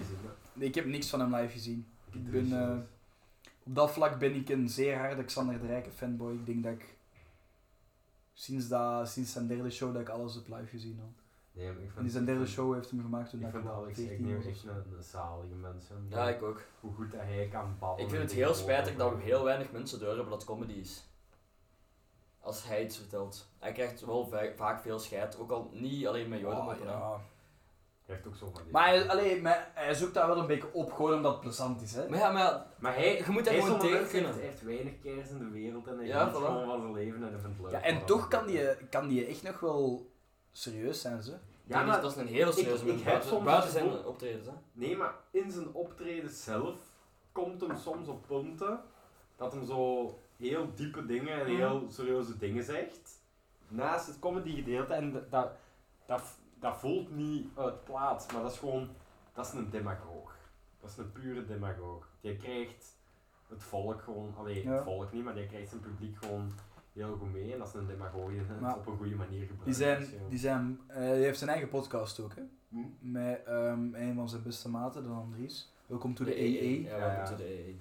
Ik heb niks van hem live gezien. Ik ben, eh, op dat vlak ben ik een zeer harde Xander de Rijke fanboy. Ik denk dat ik sinds, dat, sinds zijn derde show dat ik alles heb live gezien had. Nee, maar ik vind, En die zijn derde vind- show heeft hem gemaakt toen Ik ik vind Alex 14 Agnew echt een, een zalige mens. hè. Ja, ik ook. Hoe goed dat hij kan babbelen. Ik vind het heel spijtig dat over- heel weinig mensen doorhebben dat comedy is. Als hij iets vertelt. Hij krijgt wel va- vaak veel scheid, ook al niet alleen met Joden, Oh, maar ja. Heeft ook zo van die... Maar hij, allee, maar hij zoekt daar wel een beetje op, gewoon omdat het plezant is. Hè? Maar ja, maar ja, Maar hij, je moet hij gewoon tegen mens, hij kunnen. heeft echt weinig kers in de wereld en hij Ja, voilà. gewoon van zijn leven en hij vindt het leuk. Ja, en toch dat kan die, kan die echt nog wel serieus zijn, ze. Ja, maar dat is een hele serieuze ik mens. heb Buiten, soms buiten zijn optredens, hè. Nee, maar in zijn optreden zelf komt hem soms op punten dat hem zo heel diepe dingen en heel serieuze dingen zegt. Naast het comedy gedeelte en dat, dat, dat, voelt niet uit plaats, maar dat is gewoon, dat is een demagoog. Dat is een pure demagoog. Die krijgt het volk gewoon, alleen Ja. het volk niet, maar die krijgt zijn publiek gewoon heel goed mee en dat is een demagoog die het op een goede manier gebruikt. Die, zijn, Dus, die, zijn, eh, die heeft zijn eigen podcast ook, hè? Hm? Met ehm, een van zijn beste maten, de Andries. Welkom to the EE. EE. Ja, Ja, welkom to the EE.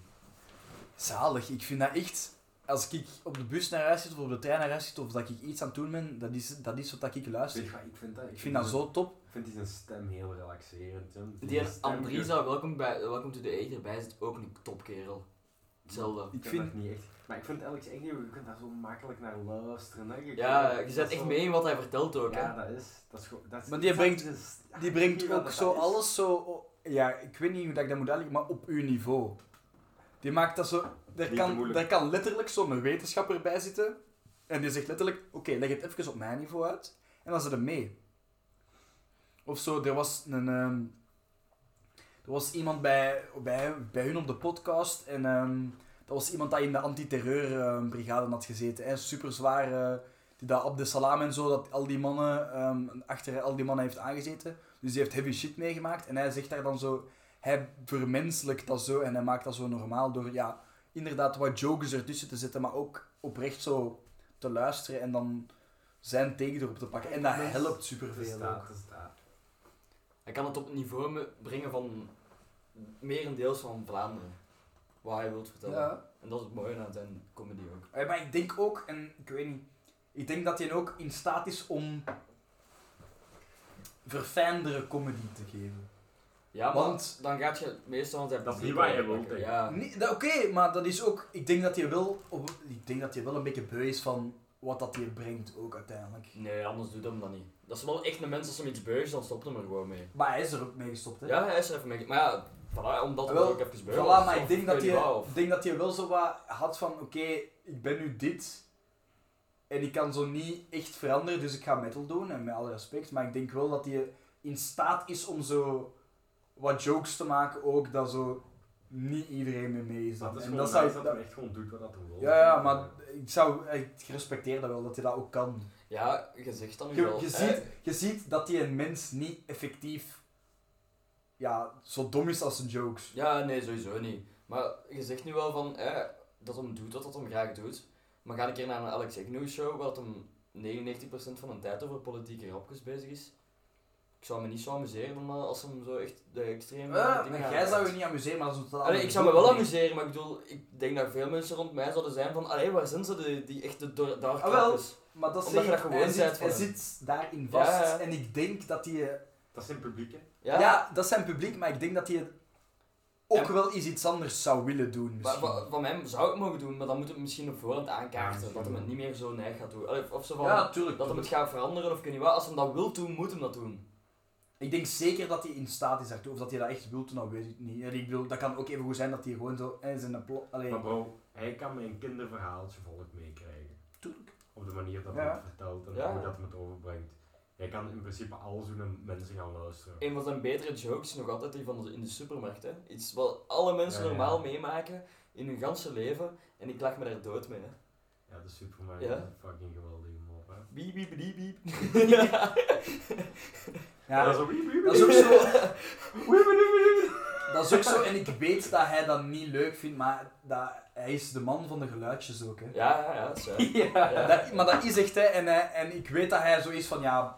Zalig, ik vind dat echt... Als ik op de bus naar huis zit of op de trein naar huis zit of dat ik iets aan het doen ben, dat is, dat is wat ik luister. Weet je wat, ik vind dat, Ik vind dat die- zo top. Ik vind die zijn stem heel relaxerend. Die stem- Andrisa, welkom, bij, welkom to the EE, erbij zit ook een topkerel. Hetzelfde. Ik Ik vind- dat niet echt. Maar ik vind Alex echt niet, je kunt daar zo makkelijk naar luisteren. Hè. Je Ja, je zet echt zo- mee in wat hij vertelt ook, hè. Ja, dat is. Dat is. Dat is Maar die brengt- is- Die brengt ook zo alles zo... Ja, ik weet niet hoe dat ik dat moet uitleggen, maar op uw niveau. Die maakt dat zo... Er te kan, er kan letterlijk zo'n wetenschapper bij zitten. En die zegt letterlijk, oké, leg het even op mijn niveau uit. En dan zit er mee. Of zo, er was een... ehm, er was iemand bij, bij, bij hun op de podcast. En ehm, dat was iemand dat in de antiterreurbrigade had gezeten. Hè, super zwaar... die dat op de salam en zo, dat al die mannen, ehm, achter al die mannen heeft aangezeten. Dus die heeft heavy shit meegemaakt. En hij zegt daar dan zo, hij vermenselijkt dat zo en hij maakt dat zo normaal door, ja, inderdaad wat jokes ertussen te zetten, maar ook oprecht zo te luisteren en dan zijn tegen erop te pakken. En dat helpt superveel ook. dat. Hij kan het op het niveau brengen van merendeels van Vlaanderen. Wat hij wil vertellen. Ja. En dat is het mooie aan zijn comedy ook. Eh, Maar ik denk ook, en ik weet niet, ik denk dat hij ook in staat is om verfijndere comedy te geven. Ja, maar Want- dan gaat je meestal van zijn Dat is niet wat je wilt. Ja. Oké, maar dat is ook, ik denk dat hij wel, op, ik denk dat hij wel een beetje beu is van wat dat hij brengt ook uiteindelijk. Nee, anders doet hem dat niet. Dat is wel echt een mens als hem iets beugt, dan stopt hem er gewoon mee. Maar hij is er ook mee gestopt, hè? Ja, hij is er even mee. Maar ja, voilà, omdat hij Wel, er ook even. Voilà, maar ik denk dat, ik denk dat hij wel zo wat had van, oké, ik ben nu dit en ik kan zo niet echt veranderen, dus ik ga metal doen, en met alle respect, maar ik denk wel dat hij in staat is om zo wat jokes te maken ook, dat zo niet iedereen mee mee is. Dat is en dat nice zou, dat dat- hij echt gewoon doet wat hij wil. ja, ja, maar ik zou, ik respecteer dat wel, dat hij dat ook kan. Ja, je zegt dan nu Je, wel. je, ziet, je ziet dat die een mens niet effectief ja, zo dom is als zijn jokes. Ja, nee, sowieso niet. Maar je zegt nu wel van, eh, dat hem doet wat dat hem graag doet. Maar ga een keer naar een Alex Agnew show, waar dat hem 99% van de tijd over politieke grapjes bezig is. Ik zou me niet zo amuseren dan eh, als hem zo echt de extreme Ja, dingen maar jij zou je niet amuseren, maar dat is totaal Allee, ik zou me wel amuseren, maar ik bedoel, ik denk dat veel mensen rond mij zouden zijn van, allee, waar zijn ze, die, die echte dark Ah, wel. Maar dat Omdat je dat hij gewoon zit, van hij hem. zit daarin vast. Ja, ja. En ik denk dat hij... Dat is zijn publiek, hè. Ja, Ja. dat zijn publiek, maar ik denk dat hij ook En- wel eens iets anders zou willen doen. Maar, Misschien. wa- van mij zou ik het mogen doen, maar dan moet het misschien op voorhand aankaarten. dat hem het wel. niet meer zo neig gaat doen. Allee, Of zo van, ja, tuurlijk. dat hem het gaat veranderen of ik weet niet wat. Als hij dat wil doen, moet hem dat doen. Ik denk zeker dat hij in staat is daartoe. Of dat hij dat echt wil dat weet ik niet. En ik bedoel, dat kan ook even goed zijn dat hij gewoon zo... in zijn plot... Allee, Maar bro, hij kan een kinderverhaaltje volk meekrijgen. tuurlijk. Op de manier dat Ja. hij het vertelt en Ja. hoe dat hij het overbrengt. Hij kan in principe alles doen en mensen gaan luisteren. Een van zijn betere jokes is nog altijd die van de, in de supermarkt. Hè. Iets wat alle mensen Ja, ja. normaal meemaken in hun ganse leven. En ik lag me daar dood mee. Hè. Ja, de supermarkt Ja. is een fucking hè. Biep, biep, biep, biep. Ja, dat is ook wiep, wiep, dat is ook zo... Dat is ook zo, en ik weet dat hij dat niet leuk vindt, maar dat, hij is de man van de geluidjes ook, hè. Ja, ja, ja. dat is. Ja. Ja. Dat, maar dat is echt, hè, en, hij- en ik weet dat hij zo is van, ja,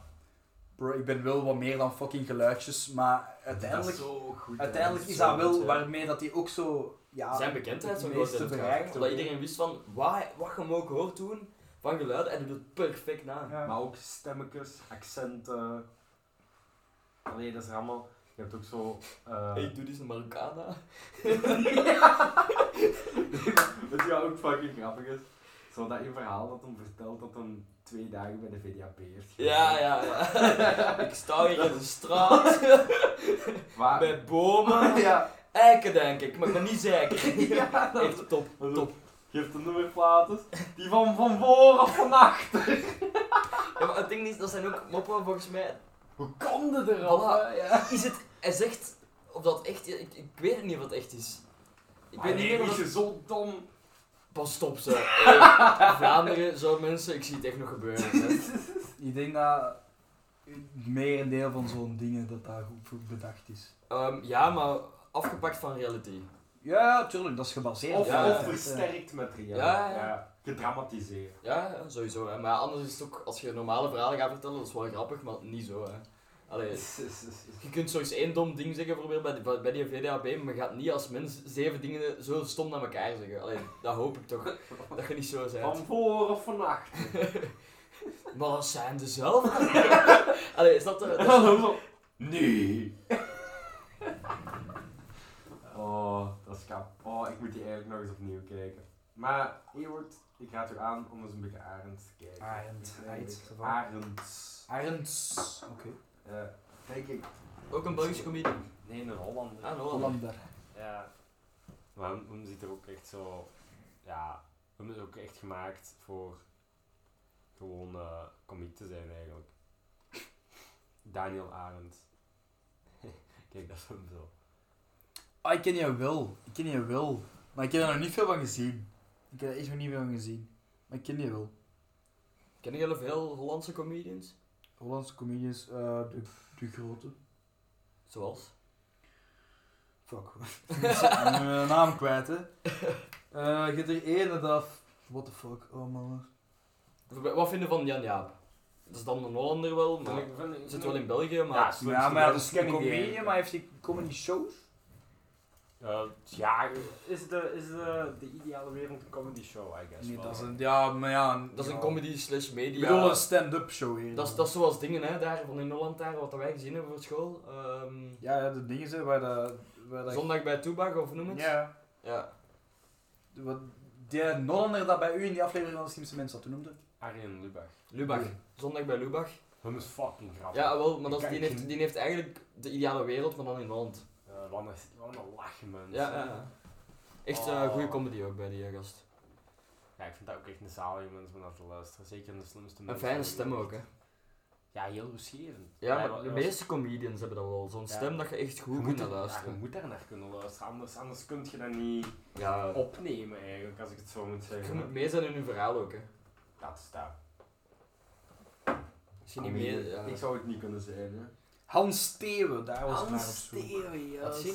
bro, ik ben wel wat meer dan fucking geluidjes, maar uiteindelijk, Dat is zo goed, uiteindelijk dat is zo dat wel waarmee dat hij ook zo, ja... Zijn bekendheid zo groot bereikt Omdat hè. iedereen wist van wat, wat je hem ook hoort doen van geluiden en hij doet het perfect na. Ja. Maar ook stemmetjes, accenten. Allee, dat is allemaal. Je hebt ook zo. eh Hey, doe dit een Marokkaana. Weet je wat ook fucking grappig is? Zo dat een verhaal dat hem vertelt dat hem twee dagen bij de VDAP heeft Ja, ja, ja. ik sta hier in de straat, Waar? bij bomen. ja. Eiken denk ik, maar ik ben niet zeker. ja, dat Echt top, top. Geeft de nummerplaten. Die van van voor of van achter. Ja, maar het ding is, dat zijn ook moppen volgens mij Hoe je erop? Voilà. hè? Ja. Is het... Hij zegt... Of dat echt... Ik, ik weet het niet dat echt is. Ik Maar weet niet meer is dat... je zo dom? Pas stop, ze. Hey, Vlaanderen, zo mensen, ik zie het echt nog gebeuren. hè. Ik denk dat het merendeel van zo'n dingen dat daar goed voor bedacht is. Ehm, ja, maar afgepakt van reality. Ja, tuurlijk, dat is gebaseerd Of, Ja, of versterkt met real. Ja, ja. Gedramatiseerd. Ja, sowieso. Hè. Maar anders is het ook, als je normale verhalen gaat vertellen, dat is wel grappig, maar niet zo. Hè. Allee, je kunt zo eens één dom ding zeggen bijvoorbeeld bij die, bij die VDAB, maar je gaat niet als mens zeven dingen zo stom naar elkaar zeggen. Allee, dat hoop ik toch, dat je niet zo bent. Van voor of van achter. Maar dat zijn dezelfde. Allee, is dat de... dat nee. Oh, dat is kap. Oh, ik moet die eigenlijk nog eens opnieuw kijken. Maar, Ewart, ik raad u aan om eens een beetje Arend te kijken. Arend, Arend. Arends. Oké. Ja, kijk ik. Ook een Belgische comedie. Nee, een Hollander. Ah, een Hollander. Ja. Maar hem, hem ziet er ook echt zo... Ja, hem is ook echt gemaakt voor gewoon eh komiek te zijn eigenlijk. Daniel Arendt. Kijk, dat is hem zo. Ah, ik ken je wel. Ik ken je wel. Maar ik heb er nog niet veel van gezien. Ik heb er echt nog niet veel van gezien. Maar ik ken je wel. Kennen jullie veel Hollandse comedians? Hollandse comedians, eh, de, de grote. Zoals? Fuck. mijn naam kwijt, hè. Eh, je hebt er ene dat... What the fuck, oh man. Wat vinden van Jan Jaap? Dat is dan een Hollander wel, maar Vind ik- vind ik- zit wel in België, maar... Ja, Ja, slimste maar dat is ken een comedian, maar heeft hij comedy shows? Eh, ja, is de, is de, de ideale wereld een comedy show, I guess Nee, dat is een... Ja, maar ja... Dat is een comedy slash Ik media. bedoel een stand-up show hier. Dat is, dat is zoals dingen hè, daar van in Holland, daar, wat wij gezien hebben voor school. Ehm, Ja, ja, de dingen zijn waar dat... Waar dat zondag bij Toebak, of noem het? Ja. Ja. Wat, die Nollander dat bij u in die aflevering van de slimste mensen had, hoe noemde? Arjen Lubach. Lubach. Zondag bij Lubach. Hem is fucking grappig. Ja, wel, maar dat is, Ik die, heeft, die heeft eigenlijk de ideale wereld, maar dan in Holland. Eh, wat een, wat een lachen, mensen. Ja, ja, ja. Echt eh Oh. goede comedy ook bij die eh, gast. Ja, ik vind dat ook echt een zalige mens om naar te luisteren. Zeker in de slimste Een mensen. fijne stem ook, hè. Ja, heel rustgevend. Ja, maar de was- meeste comedians hebben dat wel. Zo'n Ja. stem dat je echt je goed moet kunt er- Ja, luisteren. je moet daar naar kunnen luisteren, anders, anders kun je dat niet Ja, opnemen eigenlijk, als ik het zo moet je zeggen. moet mee zijn in je verhaal ook, hè. Dat is dat. Je niet mee... Ja. Ik zou het niet kunnen zijn, hè. Hans Steeuwen, daar was ik naar op Hans zoek.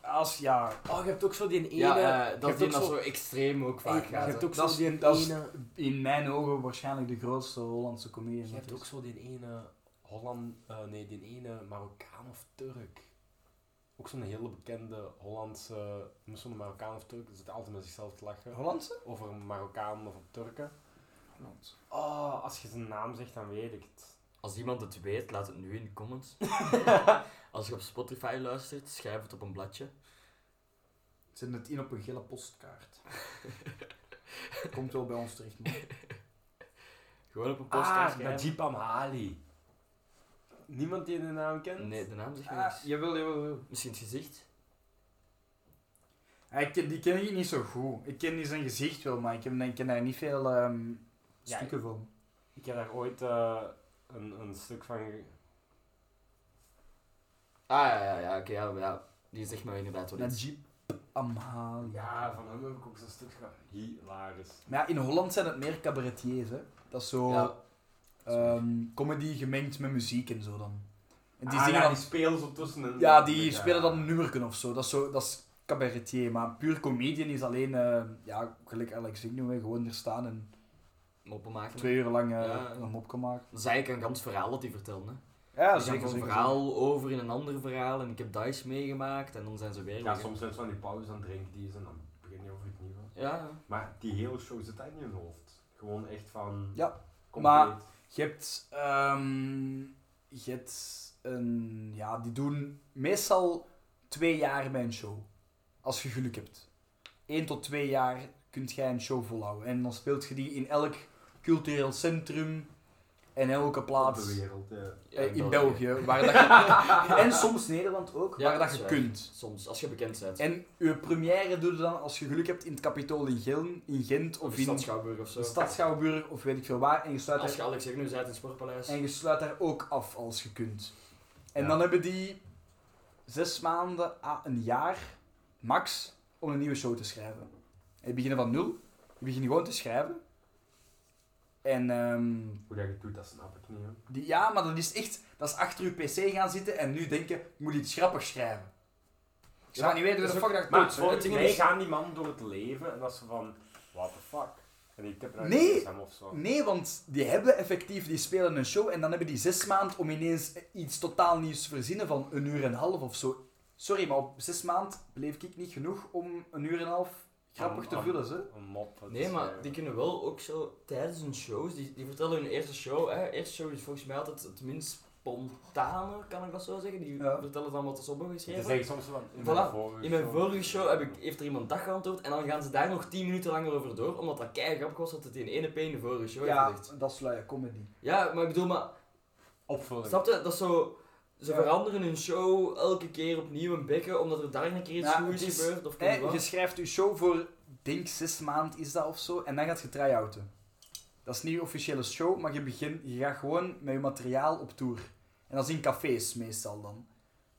Als, ja... Oh, je hebt ook zo die ene... Ja, eh, je dat die dat zo- zo extreem ook vaak je gaat. hebt ook Dat zo is- die dat is- ene... In mijn ogen waarschijnlijk de grootste Hollandse comedian. Je hebt ook is. zo die ene Holland... eh, nee, die ene Marokkaan of Turk. Ook zo'n hele bekende Hollandse... Zo'n Marokkaan of Turk, die zit altijd met zichzelf te lachen. Hollandse? Over een Marokkaan of een Turken. Hollandse. Oh, als je zijn naam zegt, dan weet ik het. Als iemand het weet, laat het nu in de comments. Als je op Spotify luistert, schrijf het op een bladje. Zet het in op een gele postkaart. Komt wel bij ons terecht, man. Gewoon op een postkaart Ah. Najib Amhali. Niemand die de naam kent? Nee, de naam zegt Ah, niks. jawel, jawel, jawel. Misschien het gezicht. Ik ken- die ken ik niet zo goed. Ik ken die zijn gezicht wel, maar ik, heb, ik ken daar niet veel ehm, Ja, stukken van. Ik heb daar ooit eh, een, een stuk van... Ah ja, ja, ja, oké, ja, ja. Die zegt me inderdaad wel iets. Najib Amhali. Ja, van hem heb ik ook zo'n stuk gehad. Hilarisch. Maar ja, in Holland zijn het meer cabaretiers, hè. Dat is zo Ja. ehm, comedy gemengd met muziek en zo dan. En die Ah, zingen ja, dan... die spelen zo tussen. Ja, die Ja. spelen dan een nummerken of zo. Dat is, zo, dat is cabaretier. Maar puur comedian is alleen, eh, ja, gelijk Alex ik noem, hè, gewoon er staan en Moppen maken. twee uur lang eh, Ja. een mop kan maken. Dat is eigenlijk een gans verhaal dat die vertellen. Hè. Ja, gaan van een verhaal over in een ander verhaal en ik heb Dice meegemaakt en dan zijn ze weer Ja, soms zijn ze van die pauze aan het drinken die is en dan begin je over het nieuwe. Ja, ja. Maar die hele show zit eigenlijk niet in hun hoofd. Gewoon echt van... Ja, compleet. maar- Je hebt, ehm, je hebt een, ja, die doen meestal twee jaar bij een show. Als je geluk hebt. Eén tot twee jaar kunt jij een show volhouden. En dan speelt je die in elk cultureel centrum. En elke Op plaats de wereld, ja. Eh, in België, waar dat je, en soms Nederland ook, Ja, waar dat dat je kunt. Soms, als je bekend bent. En je première doe je dan, als je geluk hebt, in het Capitool in, in Gent of of in in Stad Schouwburg of zo. de Stad Schouwburg of weet ik veel waar. En je sluit, Als daar, je Alex Egnu bent in het Sportpaleis. en je sluit daar ook af als je kunt. En Ja. dan hebben die zes maanden à een jaar, max, om een nieuwe show te schrijven. En je begint van nul, je begint gewoon te schrijven. En ehm, Hoe dat je het doet, dat snap ik niet. Hè. die, ja, maar dat is echt, dat is achter je pc gaan zitten en nu denken, ik moet iets grappigs schrijven. Ik zou Ja, niet weten hoe de fuck dat Maar doet. hè. volgens ding mij is- gaan die man door het leven en dat ze van, what the fuck. En die tippen naar Nee. hem of zo. Nee, want die hebben effectief, die spelen een show en dan hebben die zes maanden om ineens iets totaal nieuws te verzinnen van een uur en een half of zo. Sorry, maar op zes maanden bleef ik niet genoeg om een uur en een half grappig te Om- vullen, ze. Een mop. Nee, maar schrijven. die kunnen wel ook zo tijdens hun shows, die, die vertellen hun eerste show. Hè. Eerste show is volgens mij altijd het minst spontane, kan ik dat zo zeggen. Die Ja. vertellen dan wat ze op hebben geschreven. is eigenlijk soms van, in Voilà. mijn vorige In mijn show- vorige show heb ik, heeft er iemand dag geantwoord en dan gaan ze daar nog 10 minuten langer over door, omdat dat kei grappig was dat het in ene P in de vorige show heeft Ja, gezegd. dat is luie comedy. Ja, maar ik bedoel, maar Opvulling. snap je, dat is zo. Ze Ja. veranderen hun show elke keer opnieuw een bekken, omdat er daar een keer iets Ja, goeds is- gebeurt. Of ik je schrijft je show voor, denk zes maanden is dat of zo, en dan gaat je try-outen. Dat is niet je officiële show, maar je, begint, je gaat gewoon met je materiaal op tour. En dat is in cafés meestal dan.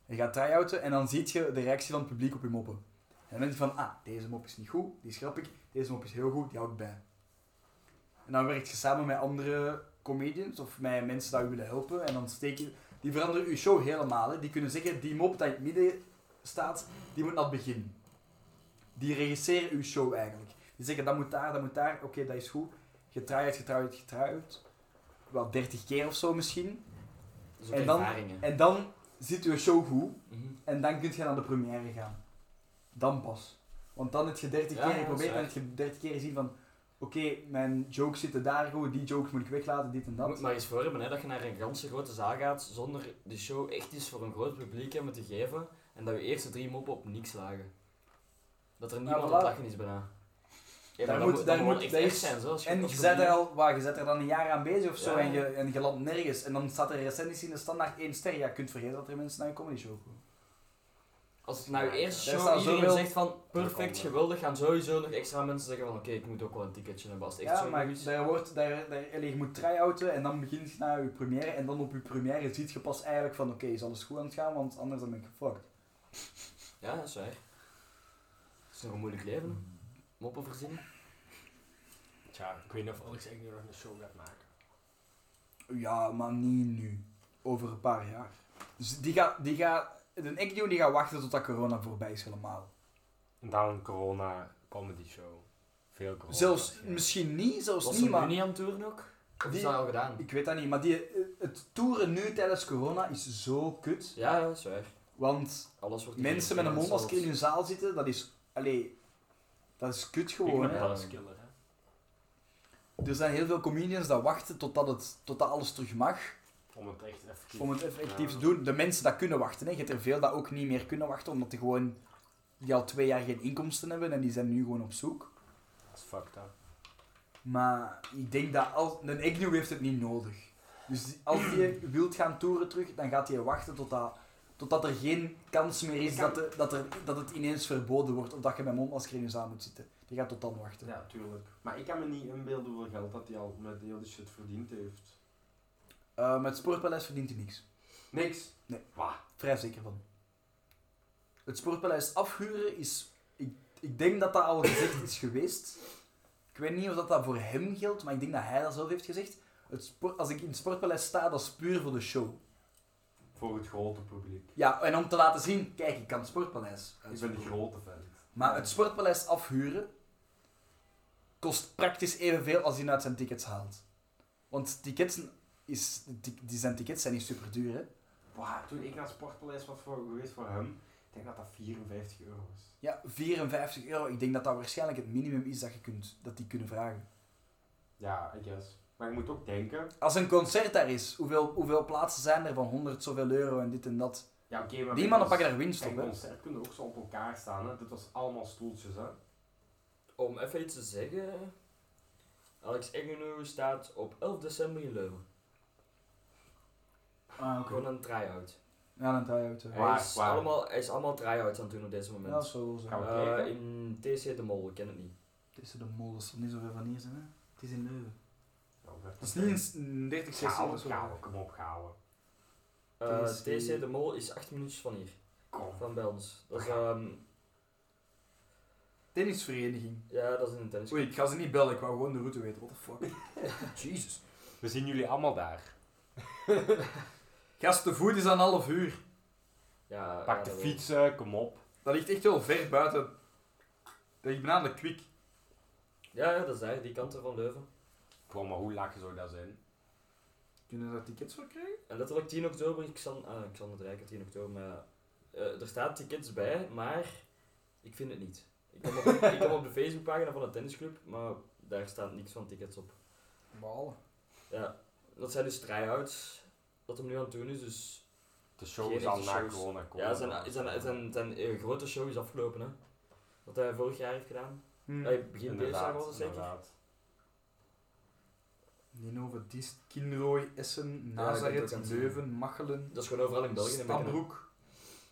Je gaat try-outen en dan zie je de reactie van het publiek op je moppen. En dan denk je van, ah, deze mop is niet goed, die is grappig, deze mop is heel goed, die hou ik bij. En dan werk je samen met andere comedians of met mensen die je willen helpen en dan steek je... Die veranderen je show helemaal. Hè. Die kunnen zeggen, die mop dat in het midden staat, die moet naar het begin. Die regisseren uw show eigenlijk. Die zeggen, dat moet daar, dat moet daar, oké, dat is goed. Getrouwd, getrouwd, getrouwd. Wel 30 keer of zo misschien. Dat is ook En dan- ervaringen. En dan zit uw show goed. Mhm. En dan kun je naar de première gaan. Dan pas. Want dan heb je 30 Ja, keer geprobeerd en heb je 30 keer gezien van... Oké, mijn jokes zitten daar goed, die jokes moet ik weglaten, dit en dat. moet maar eens voor hebben hè, dat je naar een ganse grote zaal gaat zonder de show echt iets voor een groot publiek hebben te geven en dat je eerste drie moppen op niks lagen. Dat er niemand voilà. aan lachen is bijna. Ja, Daar moet- daar moet, echt echt zijn. Zo, als je- En je zet er al, waar, je zet er dan een jaar aan bezig of zo Ja. en, je, en je landt nergens. En dan staat er recensies in de standaard één ster. Ja, je kunt vergeten dat er mensen naar een comedy show komen. Als het nou je eerste Daar show staat iedereen zoveel- zegt van perfect, geweldig, gaan sowieso nog extra mensen zeggen van oké, ik moet ook wel een ticketje hebben als het echt Ja, zo maar goed is. daar wordt, daar, daar, allee, je moet try-outen en dan begint je naar je première. En dan op je première ziet je pas eigenlijk van oké, is alles goed aan het gaan, want anders dan ben ik gefucked. Ja, dat is waar. Het is nog een moeilijk leven. Moppen verzinnen. Tja, ik weet niet of Alex eigenlijk nog een show gaat maken. Ja, maar niet nu. Over een paar jaar. Dus die gaat, die gaat, de Ekdio die gaat wachten totdat corona voorbij is helemaal. En dan een corona comedy show. Veel corona. Zelfs, ja. misschien niet, zelfs Was niet, nu maar... niet aan het toeren ook? Of Die- is dat al gedaan? Ik weet dat niet, maar die, het toeren nu tijdens corona is zo kut. Ja, ja, dat is waar. Want Alles wordt mensen met een mondmasker in hun zaal zitten, dat is... Allee, dat is kut Ik gewoon, ben hè. een buzzkiller, hè. Er zijn heel veel comedians dat wachten totdat, het, totdat alles terug mag, Om het echt effectief om het effectief Ja. te doen. De mensen dat kunnen wachten, hè. je hebt er veel dat ook niet meer kunnen wachten, omdat die gewoon die al twee jaar geen inkomsten hebben en die zijn nu gewoon op zoek. Dat is fucked up. Maar ik denk dat als, een Agnew heeft het niet nodig. Dus als hij wilt gaan toeren terug, dan gaat hij wachten totdat, totdat er geen kans meer is dat, de- dat, er, dat het ineens verboden wordt of dat je met mondmasker in je zaal moet zitten. Die gaat tot dan wachten. Ja, tuurlijk. Maar ik kan me niet inbeelden hoeveel geld dat hij al met heel die shit verdiend heeft. Eh, met het Sportpaleis verdient hij niks. Niks. Nee. Wah. Vrij zeker van. Het Sportpaleis afhuren is... Ik, ik denk dat dat al gezegd is geweest. Ik weet niet of dat, dat voor hem geldt, maar ik denk dat hij dat zelf heeft gezegd. Het sport, als ik in het Sportpaleis sta, dat is puur voor de show. Voor het grote publiek. Ja, en om te laten zien, kijk, ik kan het Sportpaleis Ik ben de grote fan. Maar het Sportpaleis afhuren kost praktisch evenveel als hij uit zijn tickets haalt. Want tickets is, die, die zijn tickets zijn niet super duur, hè? Wauw, toen ik naar het Sportpaleis was voor, geweest voor hem, ik denk dat dat 54 euro was. Ja, 54 euro. Ik denk dat dat waarschijnlijk het minimum is dat je kunt, dat die kunnen vragen. Ja, I guess. Maar je moet ook denken, Als een concert daar is, hoeveel, hoeveel plaatsen zijn er van 100 zoveel euro en dit en dat? ja oké, maar... Die mannen pakken daar winst op, hè? concert kunnen ook zo op elkaar staan, hè. Dit was allemaal stoeltjes, hè. Om even iets te zeggen. Alex Agnew staat op 11 december in Leuven. Ah, oké. Gewoon een try-out. Ja, je uit. Hij, Ja, Waar- is waar? allemaal, hij is allemaal try-outs aan het doen op deze moment. dat is wel zo. Gaan we Eh, kijken? in TC de Mol, ik ken het niet. Het is de mol, dat zal niet zo ver van hier zijn, hè? Het is in Leuven. Nou, Het is niet in s- in 30, 60 Gauwen, of zo. gauwen, kom op, gauwen. Eh, TC. TC de Mol is 8 minuutjes van hier, Kom. van bij ons. Dat is, ehm, Tennisvereniging. ja, dat is een tennis. Oei, ik ga ze niet bellen, ik wou gewoon de route weten. What the fuck? Jesus. We zien jullie allemaal daar. Gast, de voet is aan half uur. Ja, Pak ja, de dat fiets, eh, kom op. Dat ligt echt wel ver buiten. Ik ben aan de kwik. Ja, ja, dat is daar, die kant van Leuven. Gewoon maar hoe lachen zou dat zijn? Kunnen we daar tickets voor krijgen? En letterlijk 10 oktober, ik zal, ah, ik zal het rijken 10 oktober, maar eh, er staat tickets bij, maar ik vind het niet. Ik kom op, ik kom op de Facebookpagina van de tennisclub, maar daar staat niks van tickets op. Balen. Ja, dat zijn dus try-outs dat hem nu aan het doen is, dus De show is al na corona komen. ja, zijn, zijn, zijn, zijn, grote show is afgelopen hè. Wat hij vorig jaar heeft gedaan. Hm. Eh, begin deze jaar het zeker. inderdaad. Ninove, Diest, Kinrooi, Essen, Ja, Nazareth, zien. Leuven, Machelen, Dat is gewoon overal in België.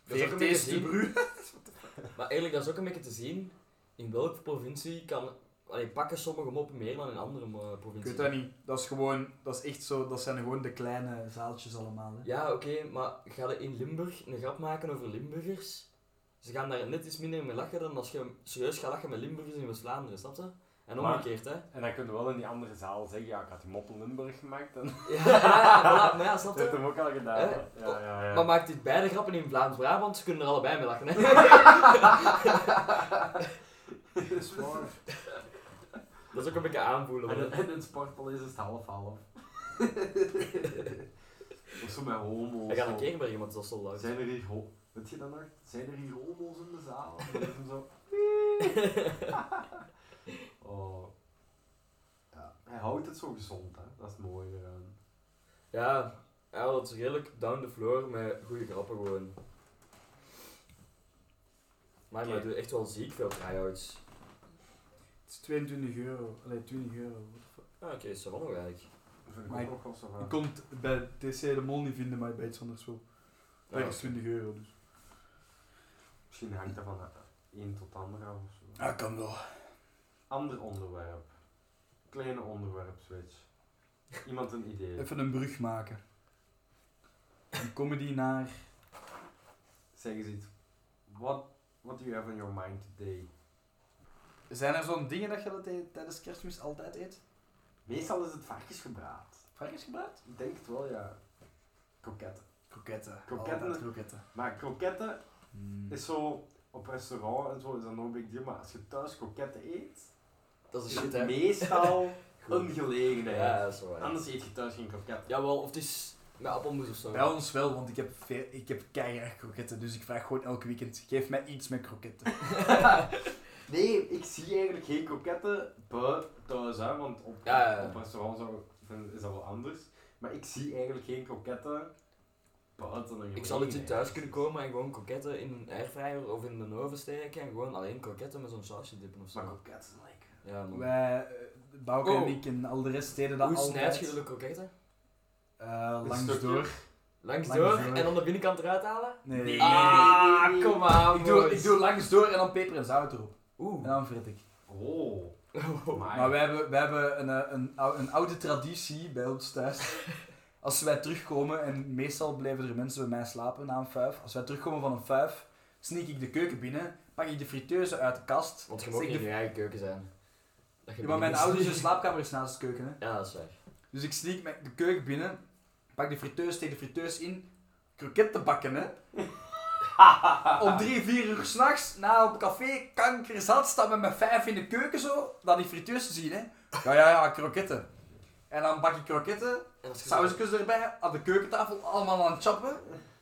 beetje VRT te zien. Stubru. Maar eigenlijk, dat is ook een beetje te zien in welke provincie kan... Allee, pakken sommige moppen meer dan in andere eh, Ik provincies. weet dat niet. Dat is gewoon, dat is echt zo, dat zijn gewoon de kleine zaaltjes allemaal. Hè. Ja, oké, maar ga je in Limburg een grap maken over Limburgers? Ze gaan daar net iets minder mee lachen dan als je serieus gaat lachen met Limburgers in West-Vlaanderen, snap je? En omgekeerd, hè? En dan kunnen we wel in die andere zaal zeggen, ja, ik had die mop in Limburg gemaakt en Ja, ja, voilà, maar ja, snap dat heeft je? hem ook al gedaan. Eh, hè. Ja, ja, ja. Maar maakt dit beide grappen in Vlaams-Brabant, ze kunnen er allebei mee lachen, hè? Dat is waar. Dat is ook een beetje aanvoelen. En, in het sportpaleis is het half-half. of zo met homo's. Hij gaat zo. een keer brengen, want dat is zo luid. Zijn er hier ho Weet je dat nog? Zijn er hier homo's in de zaal? En dan is hem zo... oh. Ja. Hij houdt het zo gezond, hè. Dat is het mooie eraan. Ja, ja, dat is redelijk down the floor met goede grappen gewoon. Maar hij doet echt wel ziek veel try-outs. Het is 22 euro. Allee, 20 euro. Ah, oké, is dat wel nog eigenlijk. Dat vind ik Maar ook ik- nog wel zo Je van. kon het bij TC de Mol niet vinden, maar bij iets anders wel. Ja, Dat is 20 euro dus. Misschien hangt dat van de een tot de andere af of zo. Ja, kan wel. Ander onderwerp. Kleine onderwerp switch. Iemand een idee. Even een brug maken. Een comedy naar... Zeg eens iets. What, what do you have on your mind today? Zijn er zo'n dingen dat je dat tijdens kerstmis altijd eet? Meestal is het varkensgebraad. Varkensgebraad? Ik denk het wel, ja. Kroketten. Kroketten. Kroketten. Kroketten. Maar kroketten Mm. is zo... Op restaurant en zo is dat nog een big deal, maar als je thuis kroketten eet, Dat is shit, hè. meestal een gelegenheid. Ja, dat is wel. Anders eet je thuis geen kroketten. Jawel, of het is met appelmoes of zo. Bij ons wel, want ik heb, veel, ik heb keihard kroketten, dus ik vraag gewoon elke weekend, geef mij iets met kroketten. Nee, ik zie eigenlijk geen kroketten buiten thuis, hè, want op, Ja, ja, ja. op restaurant zou, vind- is dat wel anders. Maar ik zie eigenlijk geen kroketten buiten een Ik zal niet thuis kunnen komen en gewoon kroketten in een airfryer of in de oven steken en gewoon alleen kroketten met zo'n sausje dippen of zo. Maar kroketten zijn lekker. Ja, man. Wij, eh, Bouke Oh. en ik en al de rest deden dat Hoe altijd. snijd je de kroketten? Eh, langs stukje. door. Langs, Langs door, door. en dan de binnenkant eruit halen? Nee, Nee. Ah, kom aan, Ik doe, ik doe langs door en dan peper en zout erop. En Oeh. dan frit ik. Oh. Maar, Maar wij hebben, wij hebben een, eh, een, een oude traditie bij ons thuis. Als wij terugkomen, en meestal blijven er mensen bij mij slapen na een vijf. Als wij terugkomen van een vijf, sneak ik de keuken binnen, pak ik de friteuse uit de kast. Want je mag niet de- in je eigen keuken zijn. Dat je Ja, maar mijn ouders slaapkamer is naast de keuken. Hè. Ja, dat is waar. Dus ik sneak met de keuken binnen, pak de friteus, steek de friteus in, kroketten bakken hè. Om drie, vier uur s'nachts, na op café, kanker zat, staan we met vijf in de keuken zo, dat die friteus te zien hè. Ja, ja, ja, kroketten. En dan bak ik kroketten, je sausjes erbij, aan de keukentafel, allemaal aan het chappen.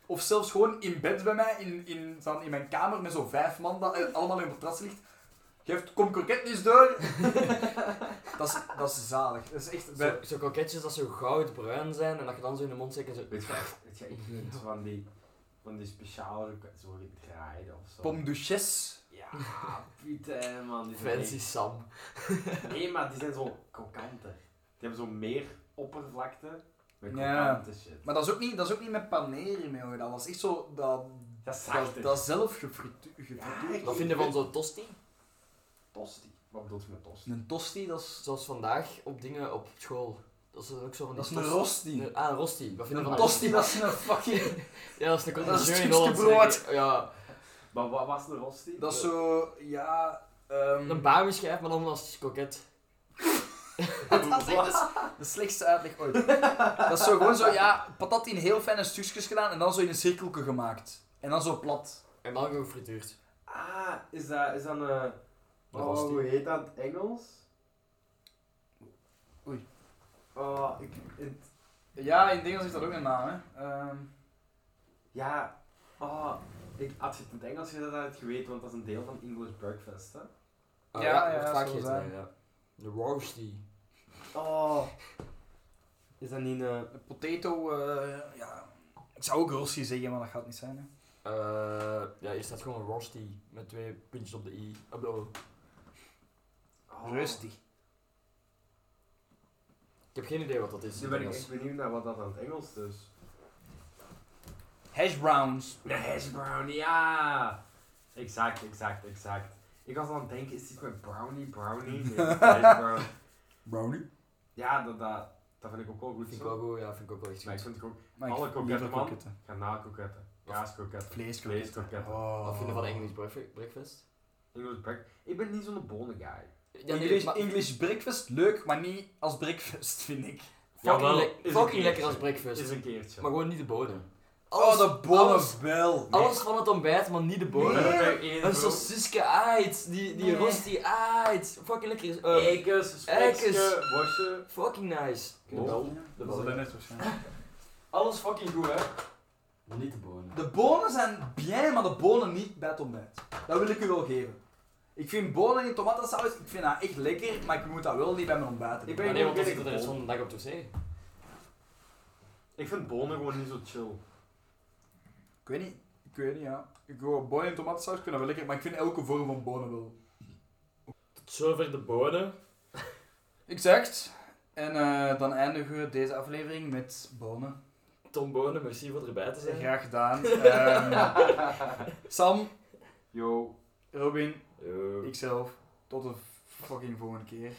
Of zelfs gewoon in bed bij mij, in, in, van, in mijn kamer, met zo'n vijf man, dat eh, allemaal in het matras ligt. Geeft, kom kroket eens door. dat, is, dat is zalig. Dat is echt... Zo, zo kroketjes dat zo goudbruin zijn en dat je dan zo in de mond steekt en zo... Weet je, weet je, ik vind van die, van die speciale zo gedraaide of zo. Pomme duchesse. Ja, Piet, man. Die Fancy Sam. Nee, maar die zijn zo krokanter. Die hebben zo meer oppervlakte Met Ja. krokante shit. Maar dat is ook niet, dat is ook niet met paneren mee. Dat is echt zo dat, Dat dat, dat zelf gefritu- gefrituurd. Wat vind je van zo'n tosti? Tosti. Wat bedoelt je met tosti? Een tosti, dat is, Zoals vandaag op dingen op school. Dat is ook zo van die dat is een rosti. Ah, een rosti. Wat vind je Een van tosti, dat is een fucking... Ja, dat is een Dat is een stukje brood. Ja, Maar wat was de rosti? Dat is zo, ja... ehm, een bami-schijf, maar dan als koket. dat is echt de, slechtste uitleg ooit. Dat is zo gewoon zo, ja, patat in heel fijne stukjes gedaan en dan zo in een cirkeltje gemaakt. En dan zo plat. En dan gefrituurd. Ah, is dat, is dat een... Een Oh, rosti. hoe heet dat in het Engels? Oei. Oh, ik... het- Ja, in het Engels is dat ook een naam, hè. Ehm, ja, oh, ik, als je het in het Engels gezet had, had je geweten, want dat is een deel van English Breakfast, hè. Ah, Ja, ja, wordt zal vaak zijn. ja. De rosti. Oh. Is dat niet een... een potato, eh, ja... Ik zou ook rossi zeggen, maar dat gaat niet zijn, hè. Eh, ja, hier staat gewoon een rosti met twee puntjes op de i. Op de o. Oh. Ik heb geen idee wat dat is. Nu ben ik echt benieuwd naar wat dat aan het Engels is. Hash browns. De hash brown, ja! Exact, exact, exact. Ik was aan het denken, is dit met brownie, brownie? Nee, hash brown. Brownie? Ja, dat, dat, dat vind ik ook wel goed Vind ik goed, ja, vind ik ook wel echt Maar ik goed. vind het ook Maar Alle liever man. kaaskroketten, Vleeskroketten. vleeskroketten. Oh. Wat vind je van English breakfa- breakfast? English break. Ik ben niet zo'n bonen guy. Ja, nee, English, maar- English breakfast, leuk, maar niet als breakfast, vind ik. Fucking, le- lekker als breakfast. Is een keertje. Maar gewoon niet de bonen. oh, de bonen alles, wel. alles van het ontbijt, maar niet de bonen. Nee. Een sausisje uit, die, die Nee. rosti uit. Fucking lekker. eh, Eikens, eikens. spekje, worstje. fucking nice. Wel, de Dat is net waarschijnlijk. Alles fucking goed, hè? Maar niet de bonen. De bonen zijn bien, maar de bonen niet bij het ontbijt. Dat wil ik u wel geven. Ik vind bonen in tomatensaus, ik vind dat echt lekker, maar ik moet dat wel niet bij mijn ontbijt Ik ben- Maar nee, want dan zit ik er de rest bol. van de dag op de zee. Ik vind bonen gewoon niet zo chill. Ik weet niet, ik weet niet, ja. Ik wil bonen in tomatensaus, ik vind dat wel lekker, maar ik vind elke vorm van bonen wel. Tot zover de bonen. Exact. En eh, dan eindigen we deze aflevering met bonen. Tom Bonen, merci voor erbij te zijn. Graag gedaan. Ehm, Sam, Yo. Robin, Yo. ikzelf. Tot de fucking volgende keer.